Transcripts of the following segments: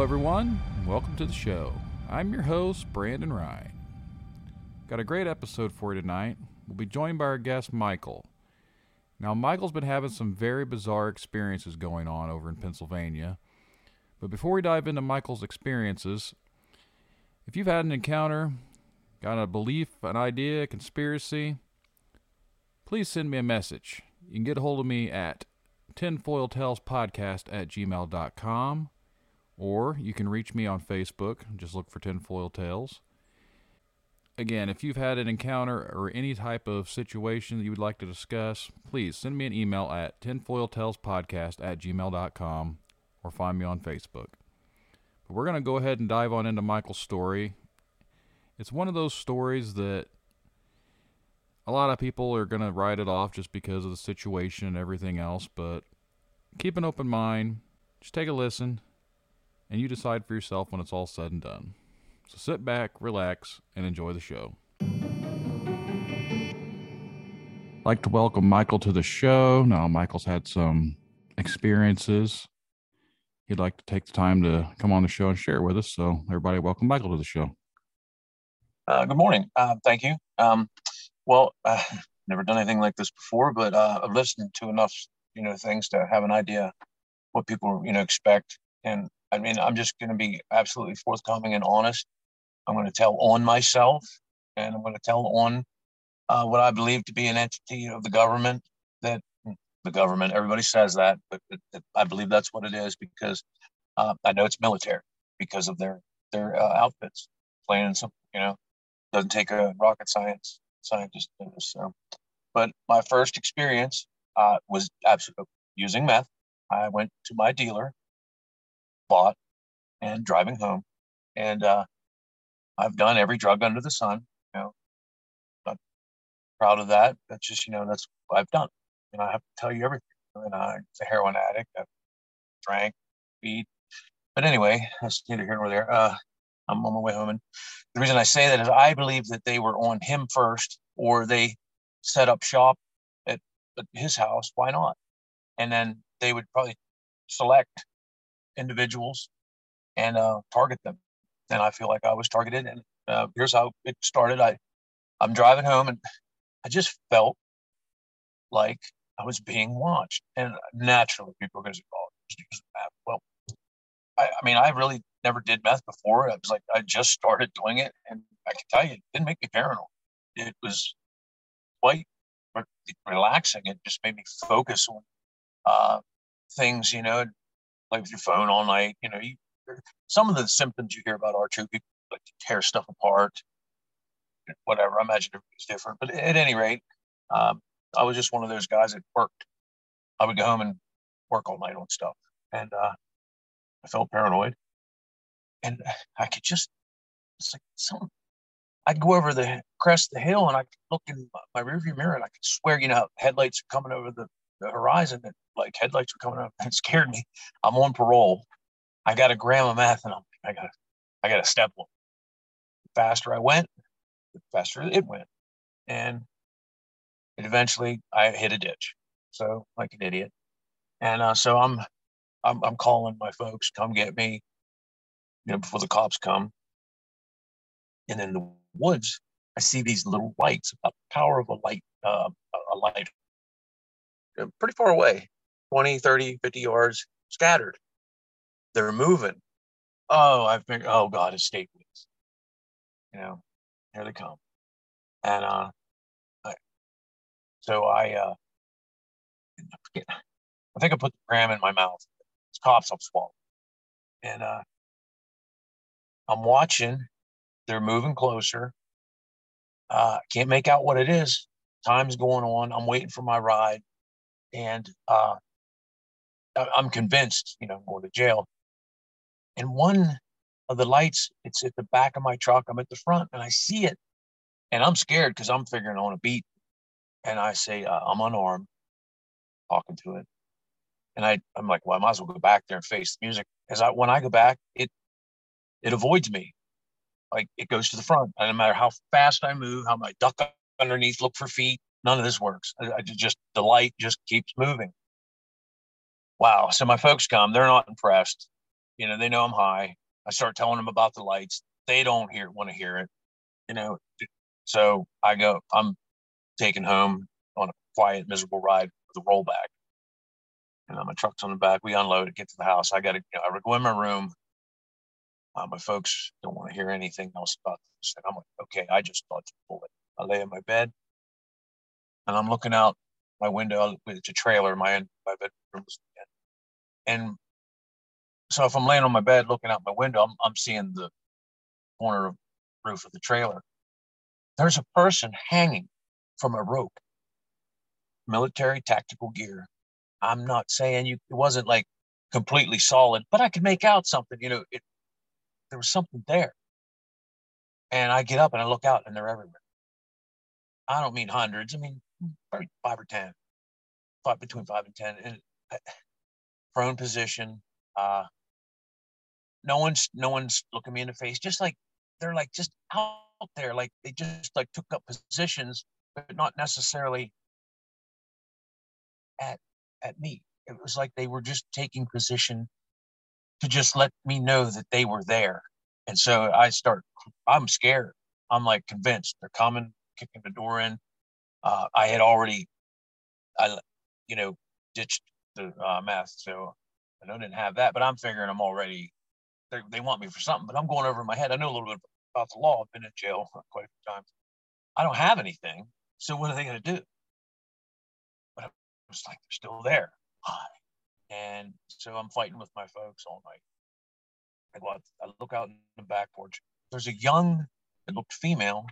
Hello, everyone. Welcome to the show. I'm your host, Brandon Rye. Got a great episode for you tonight. We'll be joined by our guest, Michael. Now, Michael's been having some very bizarre experiences going on over in Pennsylvania. But before we dive into Michael's experiences, if you've had an encounter, got a belief, an idea, a conspiracy, please send me a message. You can get a hold of me at tinfoiltalespodcast at gmail.com or you can reach me on Facebook. Just look for Tinfoil Tales. Again, if you've had an encounter or any type of situation that you would like to discuss, please send me an email at tinfoiltalespodcast at gmail.com or find me on Facebook. But we're going to go ahead and dive on into Michael's story. It's one of those stories that a lot of people are going to write it off just because of the situation and everything else, but keep an open mind. Just take a listen, and you decide for yourself when it's all said and done. So sit back, relax, and enjoy the show. I'd like to welcome Michael to the show. Now, Michael's had some experiences. He'd like to take the time to come on the show and share with us. So, everybody, welcome Michael to the show. Uh, good morning. Uh, thank you. Um, well, uh, never done anything like this before, but uh, I've listened to enough, you know, things to have an idea what people, you know, expect. And I mean, I'm just going to be absolutely forthcoming and honest. I'm going to tell on myself, and I'm going to tell on uh, what I believe to be an entity of the government. That hmm, the government, everybody says that, but it, it, I believe that's what it is because uh, I know it's military because of their their uh, outfits. Plain and simple, you know, doesn't take a rocket science scientist to this. So, but my first experience uh, was absolutely using meth. I went to my dealer bought and driving home. And uh, I've done every drug under the sun. You know, not proud of that. That's just you know that's what I've done. And I have to tell you everything. And I'm a heroin addict. I've drank, weed. But anyway, that's neither here nor there. Uh, I'm on my way home, and the reason I say that is I believe that they were on him first, or they set up shop at, at his house. Why not? And then they would probably select individuals and uh, target them. And I feel like I was targeted. And uh, here's how it started. I, I'm driving home and I just felt like I was being watched. And naturally, people are going to say, "Oh. Well, I, I mean, I really never did meth before. I was like, I just started doing it, and I can tell you, it didn't make me paranoid. It was quite relaxing. It just made me focus on uh, things, you know, play with your phone all night. You know, you, some of the symptoms you hear about are true. People like tear stuff apart, whatever. I imagine everybody's different, but at any rate, um, I was just one of those guys that worked. I would go home and work all night on stuff, and uh, I felt paranoid, and I could just it's like some. I'd go over the crest of the hill and I could look in my rearview mirror and I could swear, you know, headlights are coming over the, the horizon and like headlights were coming up. It scared me. I'm on parole. I got a gram of meth, and I'm I got I got a step one. The faster I went, the faster it went, and it eventually I hit a ditch. So like an idiot, and uh, so I'm I'm I'm calling my folks, come get me, you know, before the cops come. And in the woods, I see these little lights, about the power of a light, uh, a light, pretty far away. 20, 30, 50 yards scattered. They're moving. Oh, I've been, oh God, state police. You know, here they come. And uh, I, so I, uh, I think I put the gram in my mouth. It's cops, I'm swallowing. And uh, I'm watching. They're moving closer. Uh, can't make out what it is. Time's going on. I'm waiting for my ride. And uh, I'm convinced, you know, I'm going to jail. And one of the lights, it's at the back of my truck. I'm at the front and I see it. And I'm scared because I'm figuring on a beat. And I say, uh, I'm unarmed, talking to it. And I, I'm like, well, I might as well go back there and face the music. As I, when I go back, it, it avoids me. Like it goes to the front. And no matter how fast I move, how I duck underneath, look for feet, none of this works. I, I just, the light just keeps moving. Wow. So my folks come, they're not impressed. You know, they know I'm high. I start telling them about the lights. They don't hear want to hear it. You know, so I go. I'm taken home on a quiet, miserable ride with a rollback. And my truck's on the back. We unload it, get to the house. I got to. You know, I go in my room. Uh, my folks don't want to hear anything else about this. And I'm like, okay, I just thought to pull it. I lay in my bed, and I'm looking out my window. It's a trailer. My my bedroom and so if I'm laying on my bed looking out my window, I'm, I'm seeing the corner of roof of the trailer. There's a person hanging from a rope, military tactical gear. I'm not saying you, it wasn't like completely solid, but I could make out something, you know, it, there was something there. And I get up and I look out and they're everywhere. I don't mean hundreds. I mean, five or 10, five, between five and 10. And uh, prone position, uh, no one's no one's looking me in the face. Just like they're like just out there like they just like took up positions but not necessarily at at me. It was like they were just taking position to just let me know that they were there. And so i start i'm scared. I'm like convinced. They're coming kicking the door in uh, i had already i you know ditched the uh, meth so i know I didn't have that but i'm figuring i'm already they want me for something, but I'm going over in my head. I know a little bit about the law. I've been in jail quite a few times. I don't have anything. So what are they going to do? But I was like, they're still there. And so I'm fighting with my folks all night. I go out, I look out in the back porch. There's a young, it looked female,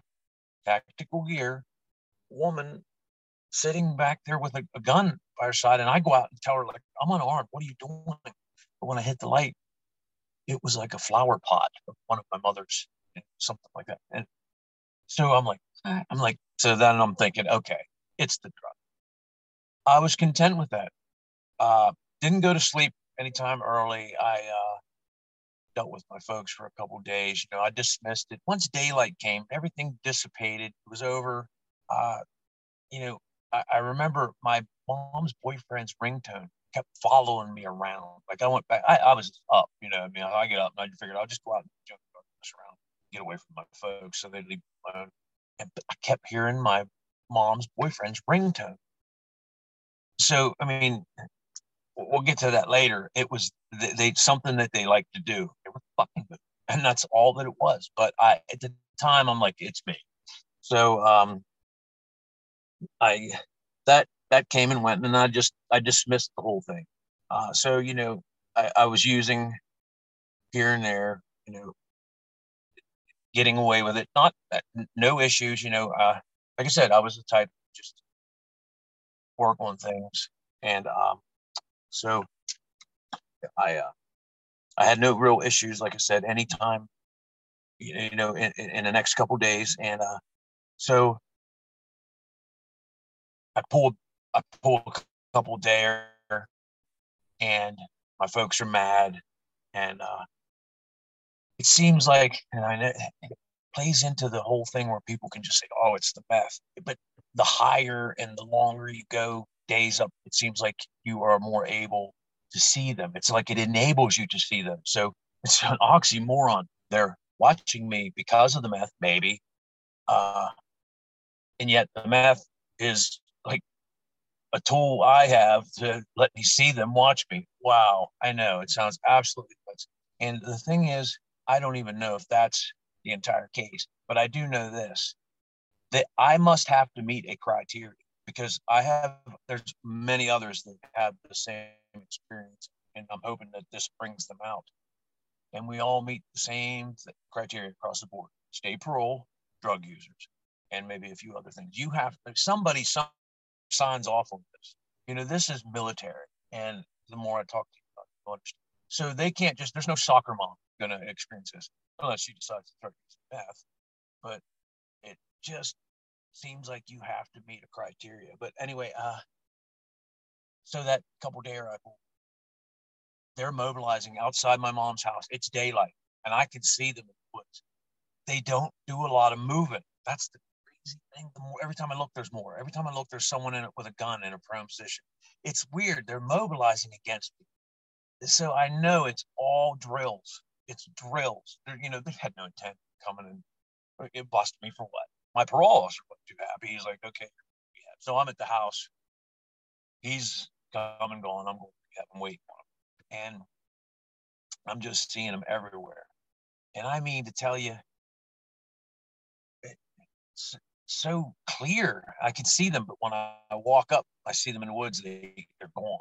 tactical gear woman sitting back there with a, a gun by her side. And I go out and tell her, like, I'm unarmed. What are you doing? But when I hit the light, it was like a flower pot of one of my mother's, something like that. And so I'm like, ah, I'm like, so then I'm thinking, okay, it's the drug. I was content with that. Uh, didn't go to sleep anytime early. I uh, dealt with my folks for a couple days. You know, I dismissed it. Once daylight came, everything dissipated. It was over. Uh, you know, I, I remember my mom's boyfriend's ringtone kept following me around. Like I went back, I, I was up, you know. I mean, I get up and I figured I'll just go out and jump around, get away from my folks, so they'd leave me alone. And I kept hearing my mom's boyfriend's ringtone. So I mean, we'll get to that later. It was they, they something that they like to do. It was fucking good, and that's all that it was. But I at the time I'm like, it's me. So um, I that that came and went, and I just I dismissed the whole thing. Uh, so you know, I, I was using here and there, you know, getting away with it. Not that no issues, you know. Uh, like I said, I was the type just work on things, and um, so I uh, I had no real issues. Like I said, anytime, you know, in, in the next couple days, and uh, so I pulled I pull a couple dare, and my folks are mad, and uh, it seems like and I know it plays into the whole thing where people can just say, "Oh, it's the meth," but the higher and the longer you go days up, it seems like you are more able to see them. It's like it enables you to see them. So it's an oxymoron. They're watching me because of the meth, maybe, uh, and yet the meth is a tool I have to let me see them watch me. Wow, I know it sounds absolutely nuts. And the thing is, I don't even know if that's the entire case, but I do know this that I must have to meet a criteria because I have, there's many others that have the same experience. And I'm hoping that this brings them out. And we all meet the same criteria across the board stay parole, drug users, and maybe a few other things. You have somebody, some signs off on this. You know, this is military. And the more I talk to you about it, so they can't just, there's no soccer mom going to experience this unless she decides to start using meth. But it just seems like you have to meet a criteria. But anyway, uh, so that couple day rifle, they're mobilizing outside my mom's house. It's daylight and I can see them in the woods. They don't do a lot of moving. That's the thing. More, every time I look, there's more. Every time I look, there's someone in it with a gun in a prone position. It's weird. They're mobilizing against me. so I know it's all drills. It's drills. They're, you know, they had no intent coming and uh, it busted me for what? My parole officer wasn't too happy. He's like, okay, so I'm at the house. He's coming, going. I'm going to have him on him, and I'm just seeing him everywhere. And I mean to tell you, so clear. I can see them, but when I, walk up, I see them in the woods. They they're gone,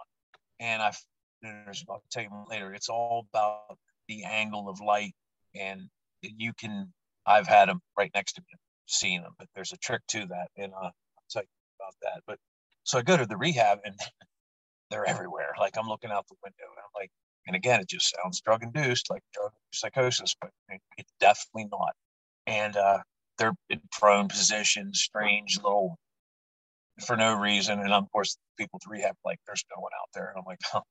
and I've I'll tell you later. It's all about the angle of light, and you can. I've had them right next to me, seeing them, but there's a trick to that, and uh, I'll tell you about that. But so I go to the rehab, and they're everywhere. Like I'm looking out the window, and I'm like, and again, it just sounds drug induced, like drug psychosis, but it's definitely not. And uh, they're in prone positions, strange little, for no reason. And of course, people to rehab, like, there's no one out there. And I'm like, I'm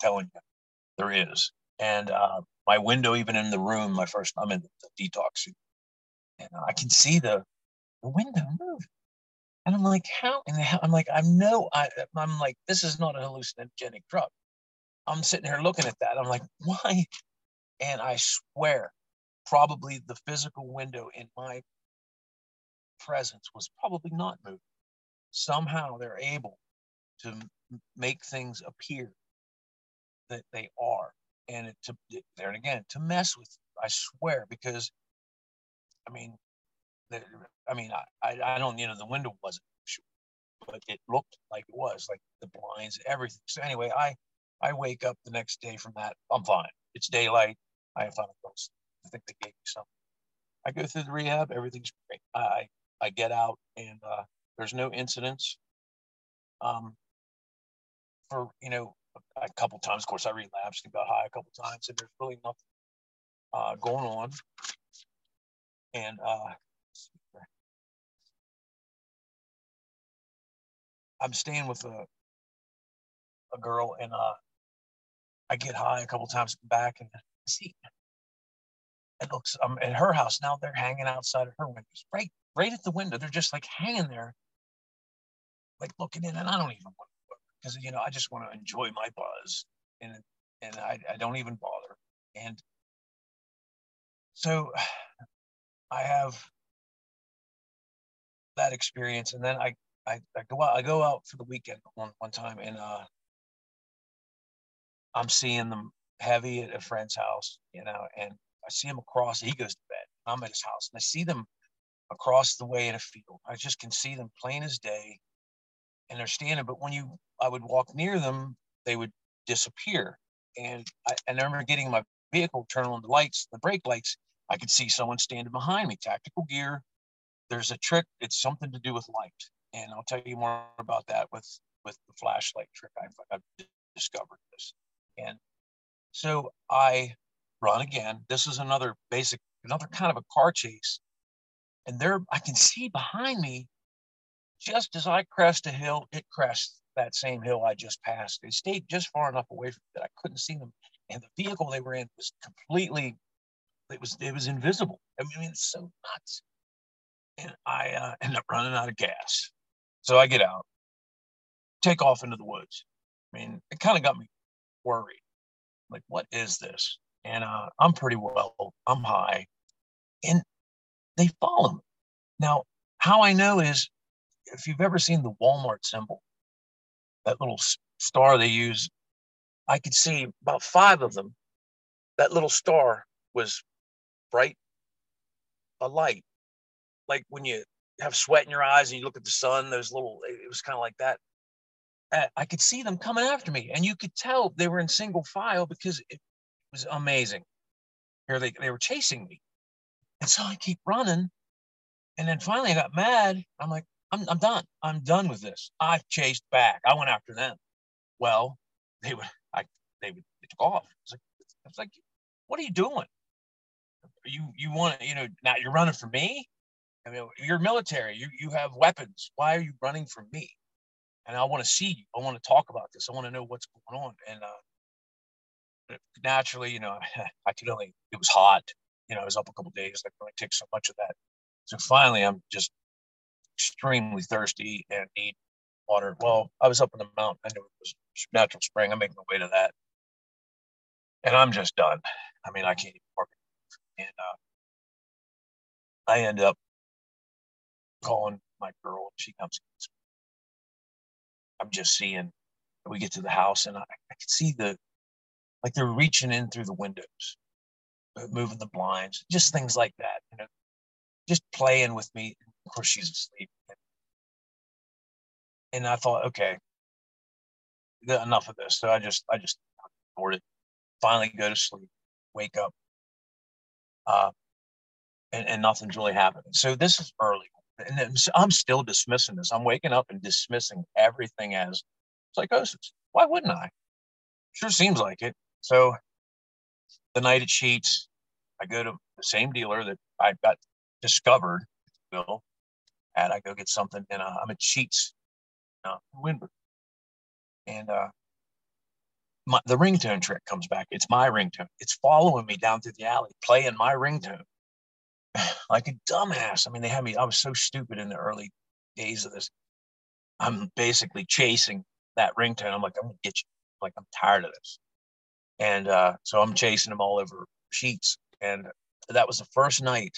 telling you, there is. And uh, my window, even in the room, my first, I'm in the detox, and I can see the, the window move. And I'm like, how? And I'm like, I know, I, I'm like, this is not a hallucinogenic drug. I'm sitting here looking at that. I'm like, why? And I swear, probably the physical window in my presence was probably not moving. Somehow they're able to make things appear that they are. And it, to there and again, to mess with I swear, because I mean, I mean, I, I, don't, you know, the window wasn't, but it looked like it was, like the blinds, everything. So anyway, I, I wake up the next day from that. I'm fine. It's daylight. I have fun I think they gave me something. I go through the rehab. Everything's great. I, I get out and uh, there's no incidents. Um, for, you know, a, couple times, of course, I relapsed and got high a couple times and there's really nothing uh, going on. And uh, I'm staying with a a girl, and uh, I get high a couple times back and see. It looks um at her house now. They're hanging outside of her windows, right, right at the window. They're just like hanging there, like looking in, and I don't even want to because you know I just want to enjoy my buzz, and and I, I don't even bother. And so I have that experience, and then I I, I go out I go out for the weekend one one time, and uh, I'm seeing them heavy at a friend's house, you know, and I see him across. He goes to bed. I'm at his house, and I see them across the way in a field. I just can see them plain as day, and they're standing. But when you, I would walk near them, they would disappear. And I, I remember getting my vehicle, turn on the lights, the brake lights. I could see someone standing behind me, tactical gear. There's a trick. It's something to do with light, and I'll tell you more about that with with the flashlight trick. I've, I've discovered this. And so I run again. This is another basic, another kind of a car chase. And there, I can see behind me, just as I crest a hill, it crests that same hill I just passed. They stayed just far enough away from that I couldn't see them. And the vehicle they were in was completely, it was, it was invisible. I mean, it's so nuts. And I uh, end up running out of gas. So I get out, take off into the woods. I mean, it kind of got me worried. Like, what is this? And uh, I'm pretty well, I'm high. And they follow me. Now, how I know is if you've ever seen the Walmart symbol, that little star they use, I could see about five of them. That little star was bright, a light. Like when you have sweat in your eyes and you look at the sun, those little, it was kind of like that. I could see them coming after me, and you could tell they were in single file because it was amazing. Here they they were chasing me, and so I keep running, and then finally I got mad. I'm like, I'm I'm done. I'm done with this. I chased back. I went after them. Well, they would I they would they took off. I was like, I was like, what are you doing? You you want to, you know now you're running from me? I mean, you're military. You you have weapons. Why are you running from me? and I want to see you. I want to talk about this. I want to know what's going on. And uh, naturally, you know, I could only, it was hot. You know, I was up a couple days. I could only take so much of that. So finally, I'm just extremely thirsty and need water. Well, I was up in the mountain. I knew it was natural spring. I'm making my way to that. and I'm just done. I mean, I can't even work. And uh, I end up calling my girl. She comes. I'm just seeing. We get to the house, and I, I can see the like they're reaching in through the windows, moving the blinds, just things like that. You know, just playing with me. Of course, she's asleep. And I thought, okay, enough of this. So I just, I just ignored it. Finally, go to sleep, wake up, uh, and, and nothing's really happening. So this is early, and I'm still dismissing this. I'm waking up and dismissing everything as psychosis. Why wouldn't I? Sure seems like it. So the night at Sheetz, I go to the same dealer that I got discovered, Bill, at I go get something, and uh, I'm at Sheetz, uh, Windber, and uh, my, the ringtone trick comes back. It's my ringtone. It's following me down through the alley, playing my ringtone like a dumbass. I mean, they had me. I was so stupid in the early days of this. I'm basically chasing that ringtone. I'm like, I'm gonna get you. Like, I'm tired of this. And uh, so I'm chasing them all over Sheetz. And that was the first night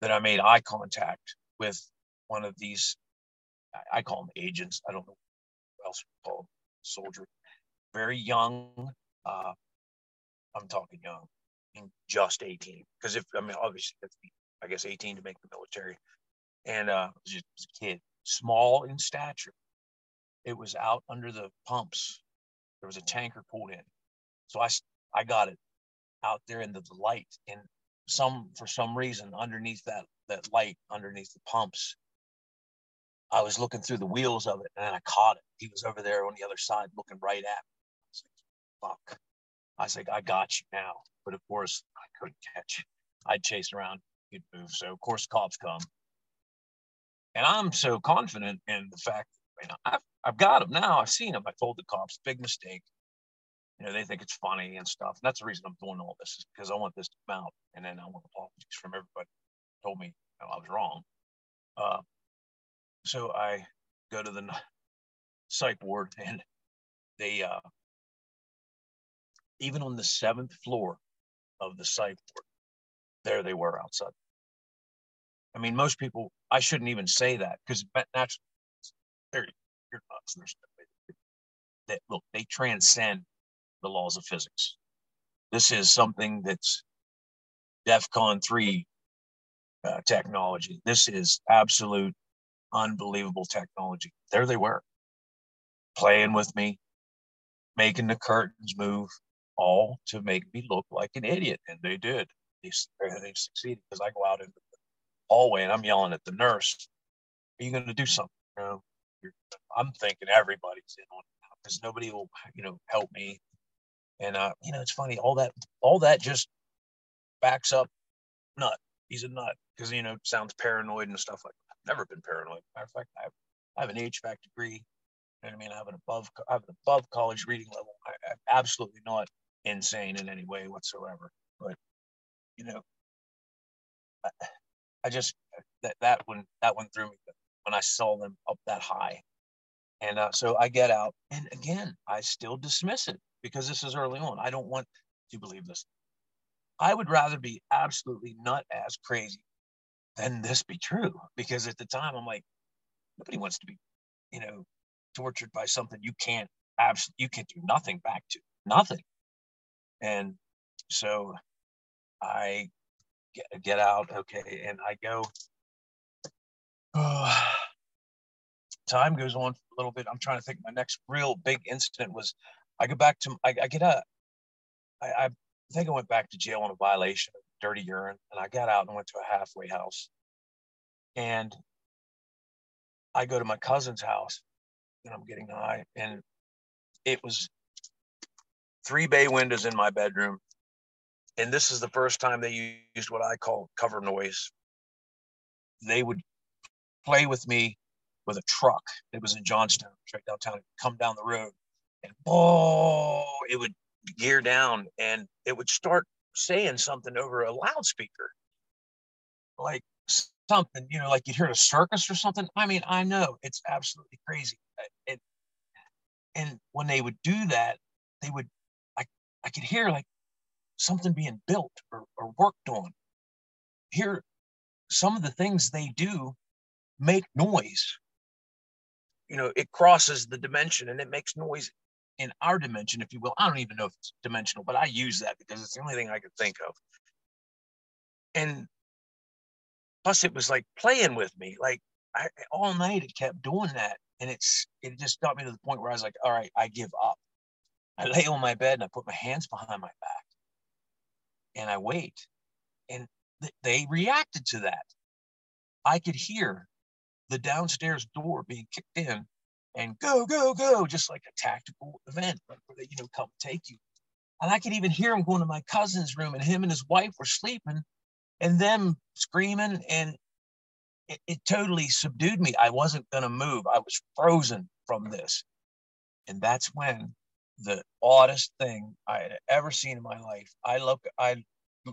that I made eye contact with one of these. I call them agents. I don't know what else we call them, soldier. Very young. Uh, I'm talking young, just 18. Because if I mean, obviously, I guess 18 to make the military, and uh, just a kid, small in stature. It was out under the pumps. There was a tanker pulled in, so I I got it out there in the, light, and some for some reason underneath that that light underneath the pumps I was looking through the wheels of it and I caught it. He was over there on the other side looking right at me. I was like, fuck. I was like, I got you now. But of course, I couldn't catch. It. I'd chase around, he'd move. So, of course, cops come. And I'm so confident in the fact that you know, I've, I've got him now. I've seen him. I told the cops, big mistake. Know, they think it's funny and stuff. And that's the reason I'm doing all this is because I want this to come out. And then I want apologies from everybody told me you know, I was wrong. Uh, so I go to the psych ward and they, uh, even on the seventh floor of the psych ward, there they were outside. I mean, most people, I shouldn't even say that because naturally, they're, you're. There's that look, they transcend the laws of physics. This is something that's DEFCON 3 uh, technology. This is absolute unbelievable technology. There they were, playing with me, making the curtains move, all to make me look like an idiot. And they did. They, they succeeded because I go out into the hallway and I'm yelling at the nurse, Are you going to do something? You know, I'm thinking everybody's in on it because nobody will, you know, help me. And, uh, you know, it's funny, all that, all that just backs up nut. He's a nut because, you know, sounds paranoid and stuff like that never been paranoid. Matter of fact, I have, I have an HVAC degree. You know what I mean? I have an above, I have an above college reading level. I, I'm absolutely not insane in any way whatsoever. But you know, I, I just that that one that one threw me when I saw them up that high, and uh, so I get out, and again, I still dismiss it because this is early on. I don't want to believe this. I would rather be absolutely nut as crazy than this be true? Because at the time, I'm like, nobody wants to be, you know, tortured by something you can't absolutely you can't do nothing back to nothing. And so I get, get out, okay, and I go. Oh, time goes on a little bit. I'm trying to think. My next real big incident was I go back to I, I get up. I, I think I went back to jail on a violation of dirty urine. And I got out and went to a halfway house. And I go to my cousin's house and I'm getting high. And it was three bay windows in my bedroom. And this is the first time they used what I call cover noise. They would play with me with a truck. It was in Johnstown, right downtown. Come down the road, and oh, it would gear down, and it would start saying something over a loudspeaker, like something, you know, like you'd hear a circus or something. I mean, I know it's absolutely crazy. Uh, and, and when they would do that, they would, I, I could hear like something being built or, or worked on. Here, some of the things they do make noise. You know, it crosses the dimension and it makes noise in our dimension, if you will. I don't even know if it's dimensional, but I use that because it's the only thing I could think of. And plus, it was like playing with me. Like I, all night, it kept doing that, and it's it just got me to the point where I was like, "All right, I give up." I lay on my bed and I put my hands behind my back, and I wait, and th- they reacted to that. I could hear the downstairs door being kicked in and go, go, go, just like a tactical event, like where they, you know, come take you. And I could even hear him going to my cousin's room, and him and his wife were sleeping, and them screaming, and it, it totally subdued me. I wasn't going to move. I was frozen from this. And that's when the oddest thing I had ever seen in my life. I look, I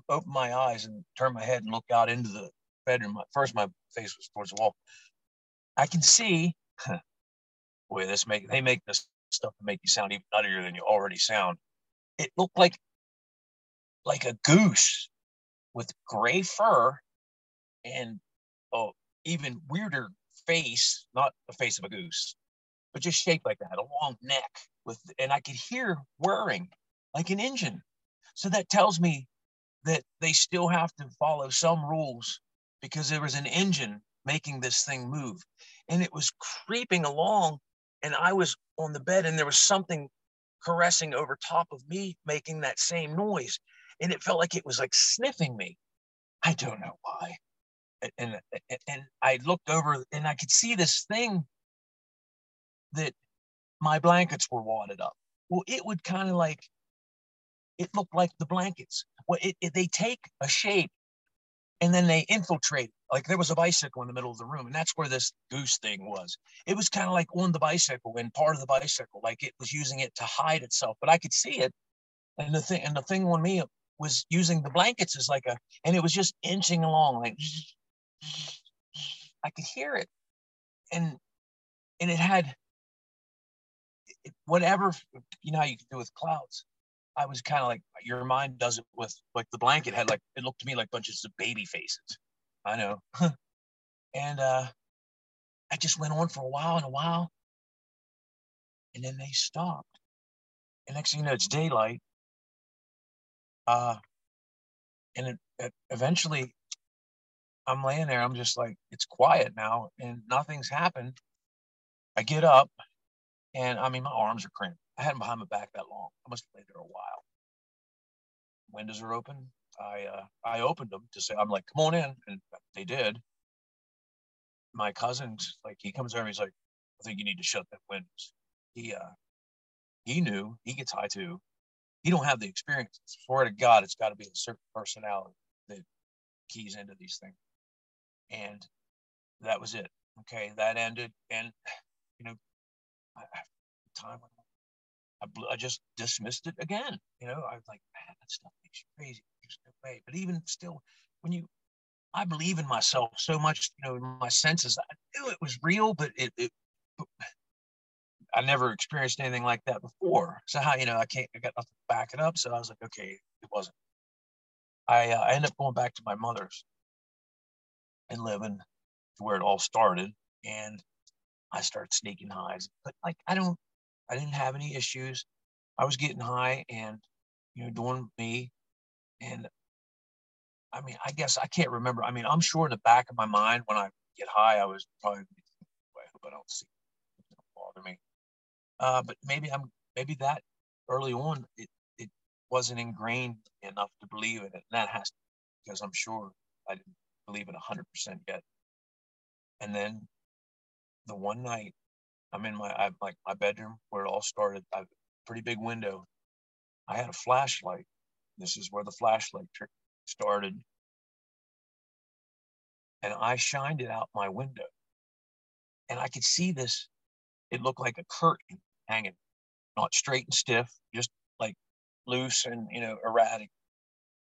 opened my eyes and turned my head and looked out into the bedroom. First, my face was towards the wall. I can see boy, this make they make this stuff to make you sound even nuttier than you already sound. It looked like like a goose with gray fur and a even weirder face, not the face of a goose, but just shaped like that, a long neck with and I could hear whirring like an engine. So that tells me that they still have to follow some rules because there was an engine making this thing move. And it was creeping along and I was on the bed and there was something caressing over top of me, making that same noise. And it felt like it was like sniffing me. I don't know why. And, and, and I looked over and I could see this thing that my blankets were wadded up. Well, it would kind of like, it looked like the blankets. Well, it, it, they take a shape and then they infiltrate. Like there was a bicycle in the middle of the room, and that's where this goose thing was. It was kind of like on the bicycle and part of the bicycle, like it was using it to hide itself. But I could see it, and the thing and the thing on me was using the blankets as like a, and it was just inching along, like I could hear it, and and it had whatever you know how you can do with clouds I was kind of like, your mind does it with like the blanket had like, it looked to me like bunches of baby faces. I know. and uh, I just went on for a while and a while. And then they stopped. And next thing you know, it's daylight. Uh, and it, it, eventually I'm laying there. I'm just like, it's quiet now and nothing's happened. I get up and I mean, my arms are cramped. I had them behind my back that long. I must have laid there a while. Windows are open. I uh, I opened them to say, I'm like, come on in, and they did. My cousin's like, he comes over, he's like, I think you need to shut that windows. He uh, he knew he gets high too. He don't have the experience. Swear to God, it's got to be a certain personality that keys into these things. And that was it. Okay, that ended, and you know, I, time I, I just dismissed it again. You know, I was like, man, that stuff makes you crazy. There's no way. But even still, when you, I believe in myself so much, you know, in my senses, I knew it was real, but it, it I never experienced anything like that before. So how, you know, I can't, I got nothing to back it up. So I was like, okay, it wasn't. I, uh, I ended up going back to my mother's and living to where it all started. And I started sneaking highs, but like, I don't, I didn't have any issues. I was getting high and, you know, doing me. And I mean, I guess I can't remember. I mean, I'm sure in the back of my mind when I get high, I was probably, I hope I don't see it don't bother me. Uh, but maybe I'm, maybe that early on, it, it wasn't ingrained enough to believe in it. And that has to, because I'm sure I didn't believe it 100% yet. And then the one night I'm in my I, like my bedroom where it all started. I have a pretty big window. I had a flashlight. This is where the flashlight trick started. And I shined it out my window. And I could see this. It looked like a curtain hanging, not straight and stiff, just like loose and you know erratic.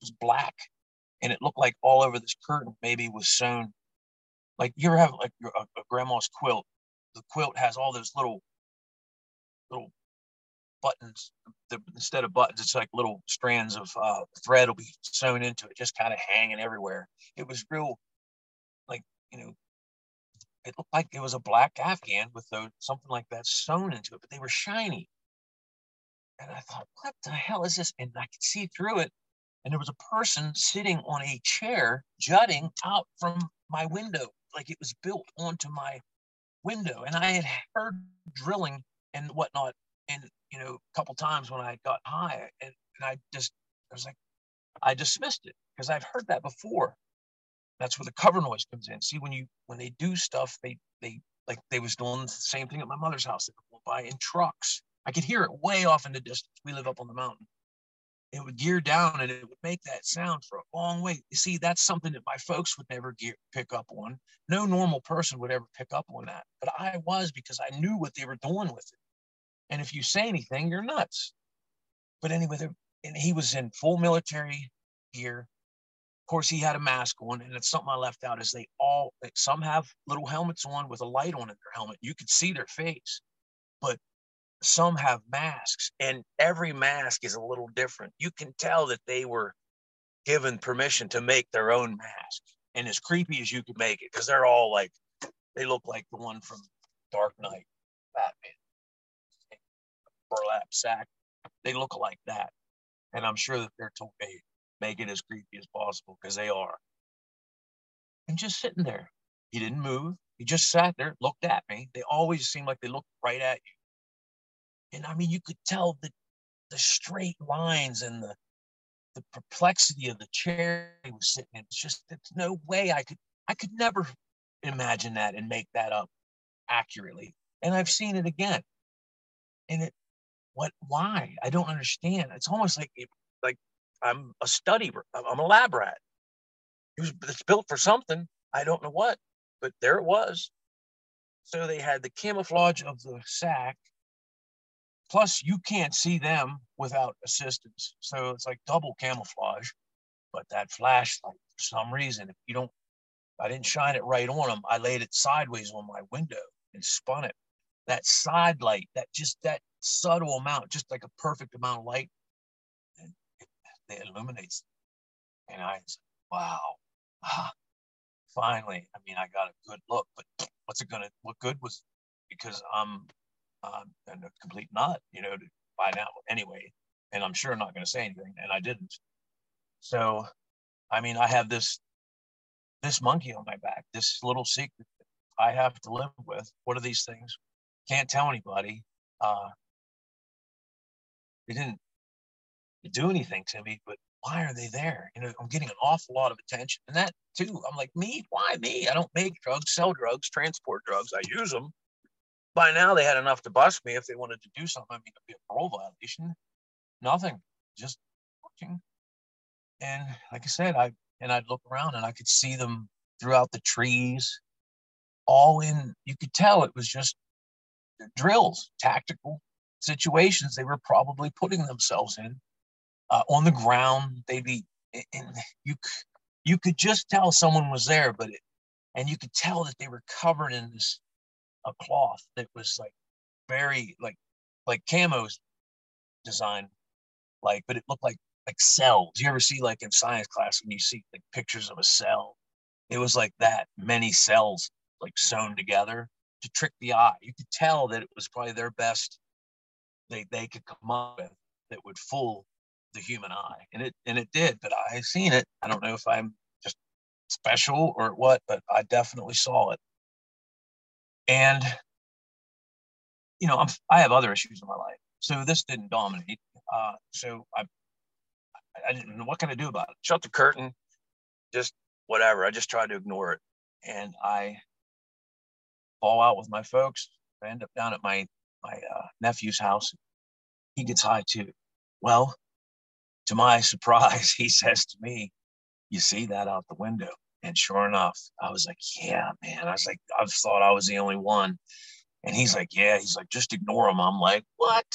It was black, and it looked like all over this curtain maybe was sewn. Like you ever have like a, a grandma's quilt the quilt has all those little little buttons. The, instead of buttons, it's like little strands of uh, thread will be sewn into it, just kind of hanging everywhere. It was real, like you know, it looked like it was a black Afghan with those, something like that sewn into it, but they were shiny. And I thought, what the hell is this? And I could see through it. And there was a person sitting on a chair jutting out from my window, like it was built onto my window. And I had heard drilling and whatnot, and you know, a couple times when I got high, and, and I just, I was like, I dismissed it because I've heard that before. That's where the cover noise comes in. See, when you when they do stuff, they they like they was doing the same thing at my mother's house. They would by in trucks. I could hear it way off in the distance. We live up on the mountain. It would gear down and it would make that sound for a long way. You see, that's something that my folks would never gear, pick up on. No normal person would ever pick up on that. But I was because I knew what they were doing with it. And if you say anything, you're nuts. But anyway, and he was in full military gear. Of course, he had a mask on, and it's something I left out is they all like some have little helmets on with a light on in their helmet. You could see their face, but some have masks, and every mask is a little different. You can tell that they were given permission to make their own mask, and as creepy as you could make it, because they're all like they look like the one from Dark Knight, Batman, burlap sack. They look like that, and I'm sure that they're told, "Hey, make it as creepy as possible," because they are. And just sitting there, he didn't move. He just sat there, looked at me. They always seem like they look right at you and I mean, you could tell the the straight lines and the the perplexity of the chair he was sitting in. It's just there's no way I could I could never imagine that and make that up accurately. And I've seen it again. And it what why? I don't understand. It's almost like like I'm a study I'm a lab rat. It was it's built for something. I don't know what, but there it was. So they had the camouflage of the sack Plus, you can't see them without assistance. So it's like double camouflage. But that flashlight, for some reason, if you don't, I didn't shine it right on them. I laid it sideways on my window and spun it. That side light, that just that subtle amount, just like a perfect amount of light, and it, it illuminates. And I said, wow, ah, finally. I mean, I got a good look, but what's it gonna? What good was? Because I'm and a complete nut, you know, by now anyway. And I'm sure I'm not to say anything, and I didn't. So, I mean, I have this this monkey on my back, this little secret I have to live with. What are these things? Can't tell anybody. Uh, they didn't do anything to me, but why are they there? You know, I'm getting an awful lot of attention, and that too. I'm like, me? Why me? I don't make drugs, sell drugs, transport drugs. I use them by now they had enough to bust me if they wanted to do something. I mean, it'd be a parole violation. Nothing, just watching. And like I said, I and I'd look around and I could see them throughout the trees, all in. You could tell it was just drills, tactical situations they were probably putting themselves in. Uh, on the ground, they'd be, and you you could just tell someone was there, but it, and you could tell that they were covered in this a cloth that was like very like like camos design like but it looked like like cells you ever see like in science class when you see like pictures of a cell it was like that many cells like sewn together to trick the eye you could tell that it was probably their best they they could come up with that would fool the human eye and it and it did but i seen it i don't know if i'm just special or what but i definitely saw it and you know, I'm, I have other issues in my life, so this didn't dominate. Uh, so I, I didn't know what can I do about it. Shut the curtain, just whatever. I just tried to ignore it, and I fall out with my folks. I end up down at my my uh, nephew's house. He gets high too. Well, to my surprise, he says to me, "You see that out the window?" And sure enough, I was like, yeah, man. I was like, I thought I was the only one. And he's like, yeah. He's like, just ignore him. I'm like, what?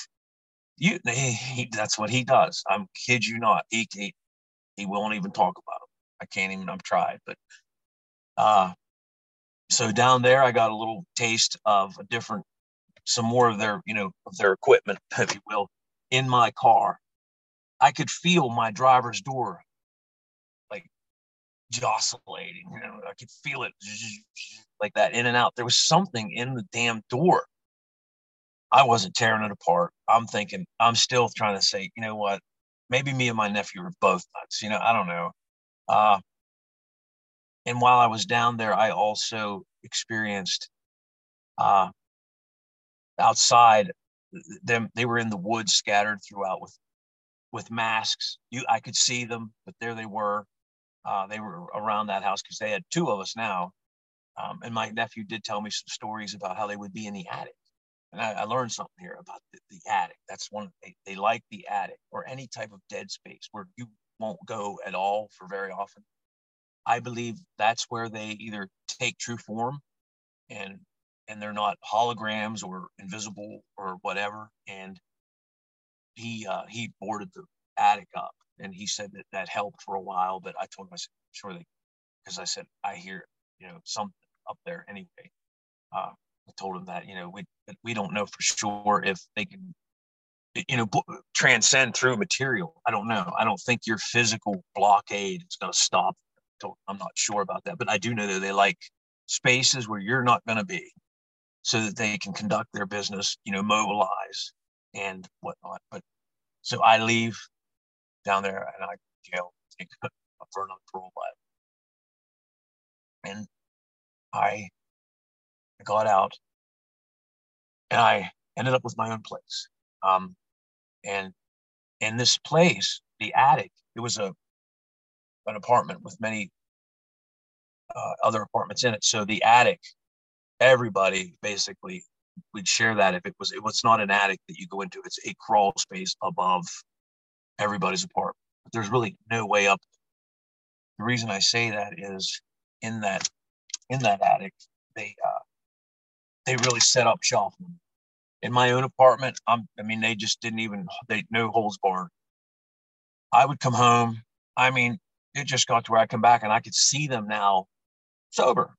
You? He, he, that's what he does. I'm kid you not. He, he he won't even talk about him. I can't even. I've tried, but uh, so down there, I got a little taste of a different some more of their, you know, of their equipment, if you will, in my car. I could feel my driver's door like jostling, you know, I could feel it like that in and out. There was something in the damn door. I wasn't tearing it apart. I'm thinking, I'm still trying to say, you know what? Maybe me and my nephew were both nuts. You know, I don't know. Uh, and while I was down there, I also experienced uh, outside them. They were in the woods, scattered throughout with with masks. You, I could see them, but there they were. Uh, they were around that house because they had two of us now. Um, and my nephew did tell me some stories about how they would be in the attic. And I, I learned something here about the, the attic. That's one they, they like the attic or any type of dead space where you won't go at all for very often. I believe that's where they either take true form and and they're not holograms or invisible or whatever. And he uh, he boarded the attic up, and he said that that helped for a while. But I told him I said sure they because I said I hear you know something up there anyway. Uh, I told him that you know we we don't know for sure if they can you know transcend through material. I don't know. I don't think your physical blockade is going to stop. I'm not sure about that, but I do know that they like spaces where you're not going to be, so that they can conduct their business. You know, mobilize and whatnot. But so I leave down there and I jail take a burn on parole and I got out and I ended up with my own place. Um, and in this place, the attic, it was a an apartment with many uh, other apartments in it. So the attic, everybody basically we'd share that if it was it was not an attic that you go into. It's a crawl space above everybody's apartment. But there's really no way up. The reason I say that is in that in that attic, they uh, they really set up shop. In my own apartment, I'm, I mean, they just didn't even they no holes barred. I would come home. I mean, it just got to where I come back and I could see them now sober.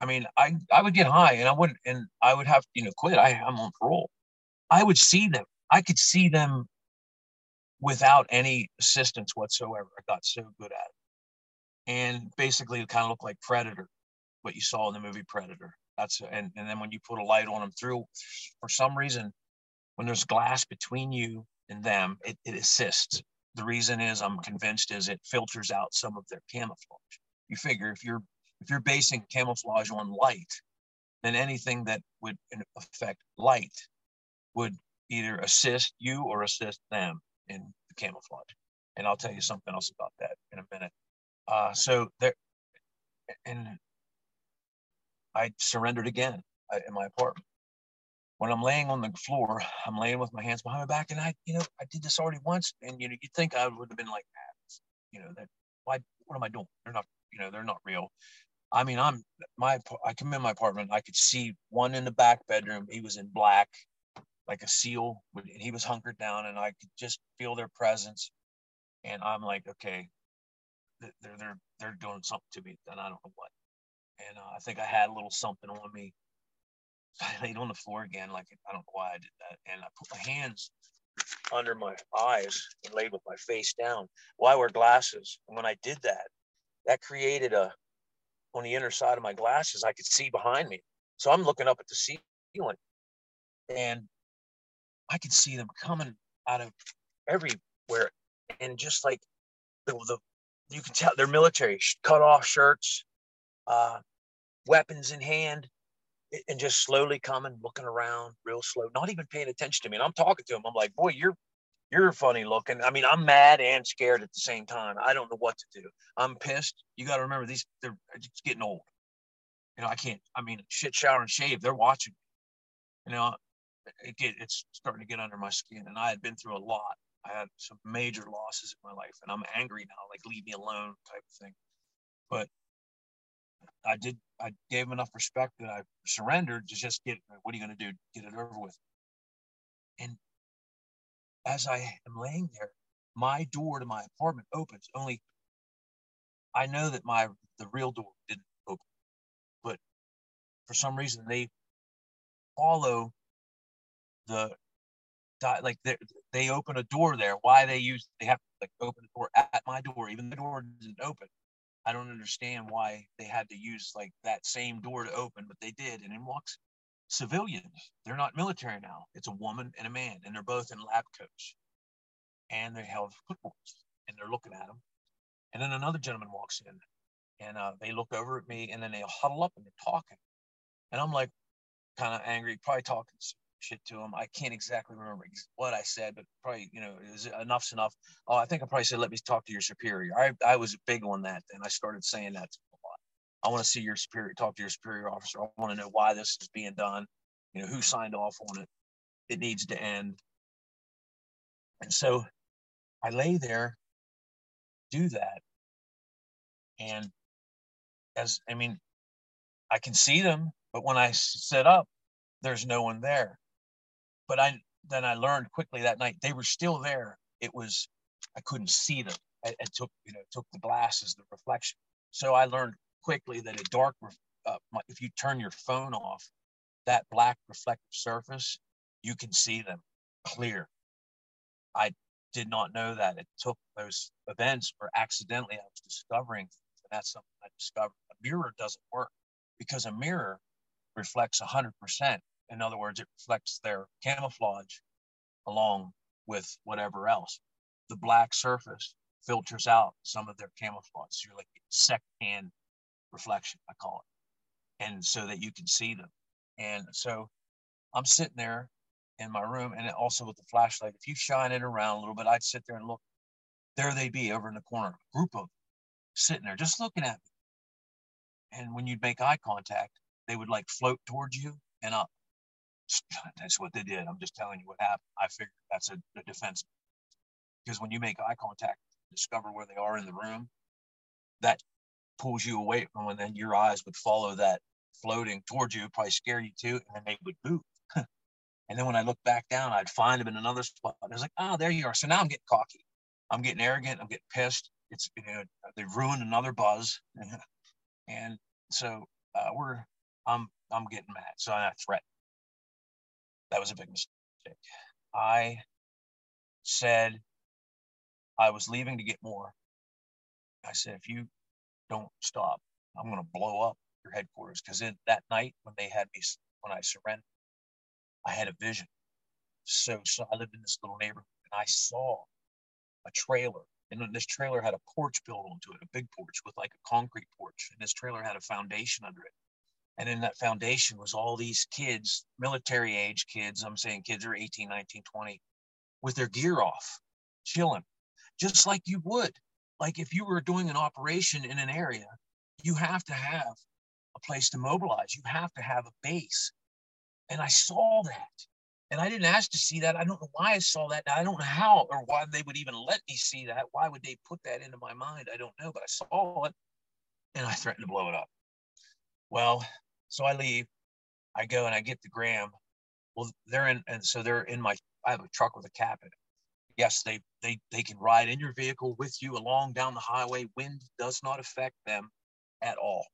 I mean, I I would get high and I wouldn't, and I would have you know quit. I I'm on parole. I would see them. I could see them without any assistance whatsoever. I got so good at it, and basically, it kind of looked like Predator, what you saw in the movie Predator. That's and and then when you put a light on them through, for some reason, when there's glass between you and them, it, it assists. The reason is I'm convinced is it filters out some of their camouflage. You figure if you're if you're basing camouflage on light, then anything that would affect light would either assist you or assist them in the camouflage. And I'll tell you something else about that in a minute. Uh, so there, and I surrendered again uh, in my apartment. When I'm laying on the floor, I'm laying with my hands behind my back, and I, you know, I did this already once, and you know, you'd think I would have been like that, you know, that why, what am I doing? They're not, you know, they're not real. I mean, I'm my I come in my apartment. I could see one in the back bedroom. He was in black, like a seal. And he was hunkered down, and I could just feel their presence. And I'm like, okay, they're they're they're doing something to me, and I don't know what. And uh, I think I had a little something on me. I laid on the floor again, like I don't know why I did that, and I put my hands under my eyes and laid with my face down. Well, I wear glasses, and when I did that, that created a on the inner side of my glasses, I could see behind me. So I'm looking up at the ceiling and I could see them coming out of everywhere. And just like the, the you can tell they're military, cut off shirts, uh, weapons in hand, and just slowly coming, looking around real slow, not even paying attention to me. And I'm talking to them. I'm like, boy, you're you're funny looking. I mean, I'm mad and scared at the same time. I don't know what to do. I'm pissed. You got to remember these, they're just getting old. You know, I can't, I mean, shit, shower, and shave, they're watching. You know, it get, it's starting to get under my skin. And I had been through a lot. I had some major losses in my life, and I'm angry now, like leave me alone type of thing. But I did, I gave him enough respect that I surrendered to just get, what are you going to do? Get it over with. And as I am laying there, my door to my apartment opens. Only I know that my the real door didn't open, but for some reason they follow the like they they open a door there. Why they use they have to like open the door at my door, even the door isn't open. I don't understand why they had to use like that same door to open, but they did. And in walks civilians. They're not military now. It's a woman and a man, and they're both in lab coats. And they have clipboards, and they're looking at them. And then another gentleman walks in, and uh, they look over at me, and then they huddle up and they're talking. And I'm like, kind of angry, probably talking shit to him. I can't exactly remember what I said, but probably, you know, enough's enough. Oh, I think I probably said, let me talk to your superior. I, I was big on that. And I started saying that. I want to see your superior, talk to your superior officer. I want to know why this is being done. You know, who signed off on it. It needs to end. And so I lay there, do that. And as, I mean, I can see them, but when I sit up, there's no one there. But I then I learned quickly that night they were still there. It was I couldn't see them. I, I took you know took the glasses, the reflection. So I learned quickly that a dark uh, if you turn your phone off, that black reflective surface, you can see them clear. I did not know that. It took those events where accidentally I was discovering things, and that's something I discovered. A mirror doesn't work because a mirror reflects 100% in other words, it reflects their camouflage along with whatever else. The black surface filters out some of their camouflage. So you're like second-hand reflection, I call it. And so that you can see them. And so I'm sitting there in my room and also with the flashlight. If you shine it around a little bit, I'd sit there and look. There they'd be over in the corner, a group of them sitting there just looking at me. And when you'd make eye contact, they would like float towards you and up. That's what they did. I'm just telling you what happened. I figured that's a, a defense because when you make eye contact, discover where they are in the room, that pulls you away from, and then your eyes would follow that floating towards you, probably scare you too, and then they would move. and then when I look back down, I'd find them in another spot. I was like, oh, there you are. So now I'm getting cocky. I'm getting arrogant. I'm getting pissed. It's you know, they've ruined another buzz, and so uh, we're I'm I'm getting mad. So I threatened. That was a big mistake. I said I was leaving to get more. I said, if you don't stop, I'm going to blow up your headquarters. Because in that night when they had me, when I surrendered, I had a vision. So, so I lived in this little neighborhood and I saw a trailer. And this trailer had a porch built onto it, a big porch with like a concrete porch. And this trailer had a foundation under it. And in that foundation was all these kids, military age kids. I'm saying kids are 18, 19, 20, with their gear off, chilling, just like you would. Like if you were doing an operation in an area, you have to have a place to mobilize. You have to have a base. And I saw that. And I didn't ask to see that. I don't know why I saw that. I don't know how or why they would even let me see that. Why would they put that into my mind? I don't know, but I saw it and I threatened to blow it up. Well, so I leave, I go and I get the gram. Well, they're in, and so they're in my. I have a truck with a cap in it. Yes, they they they can ride in your vehicle with you along down the highway. Wind does not affect them at all.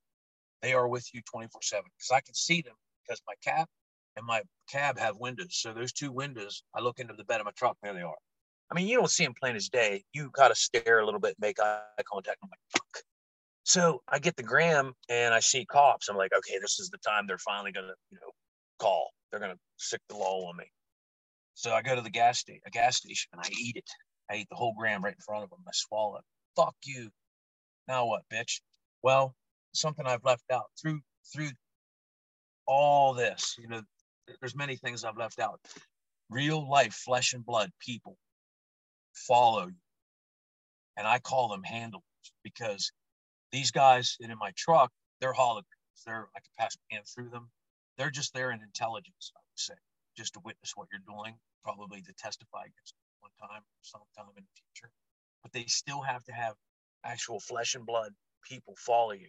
They are with you 24 seven because I can see them because my cap and my cab have windows. So those two windows, I look into the bed of my truck. There they are. I mean, you don't see them plain as day. You got to stare a little bit, make eye contact. I'm like, fuck. So I get the gram and I see cops. I'm like, okay, this is the time they're finally gonna, you know, call. They're gonna sick the law on me. So I go to the gas station, a gas station, and I eat it. I eat the whole gram right in front of them. I swallow it. Fuck you. Now what, bitch? Well, something I've left out through through all this. You know, there's many things I've left out. Real life, flesh and blood people follow you, and I call them handlers because these guys in my truck, they're holograms. They're I can pass my hand through them. They're just there in intelligence, I would say, just to witness what you're doing, probably to testify against one time or sometime in the future. But they still have to have actual flesh and blood people follow you.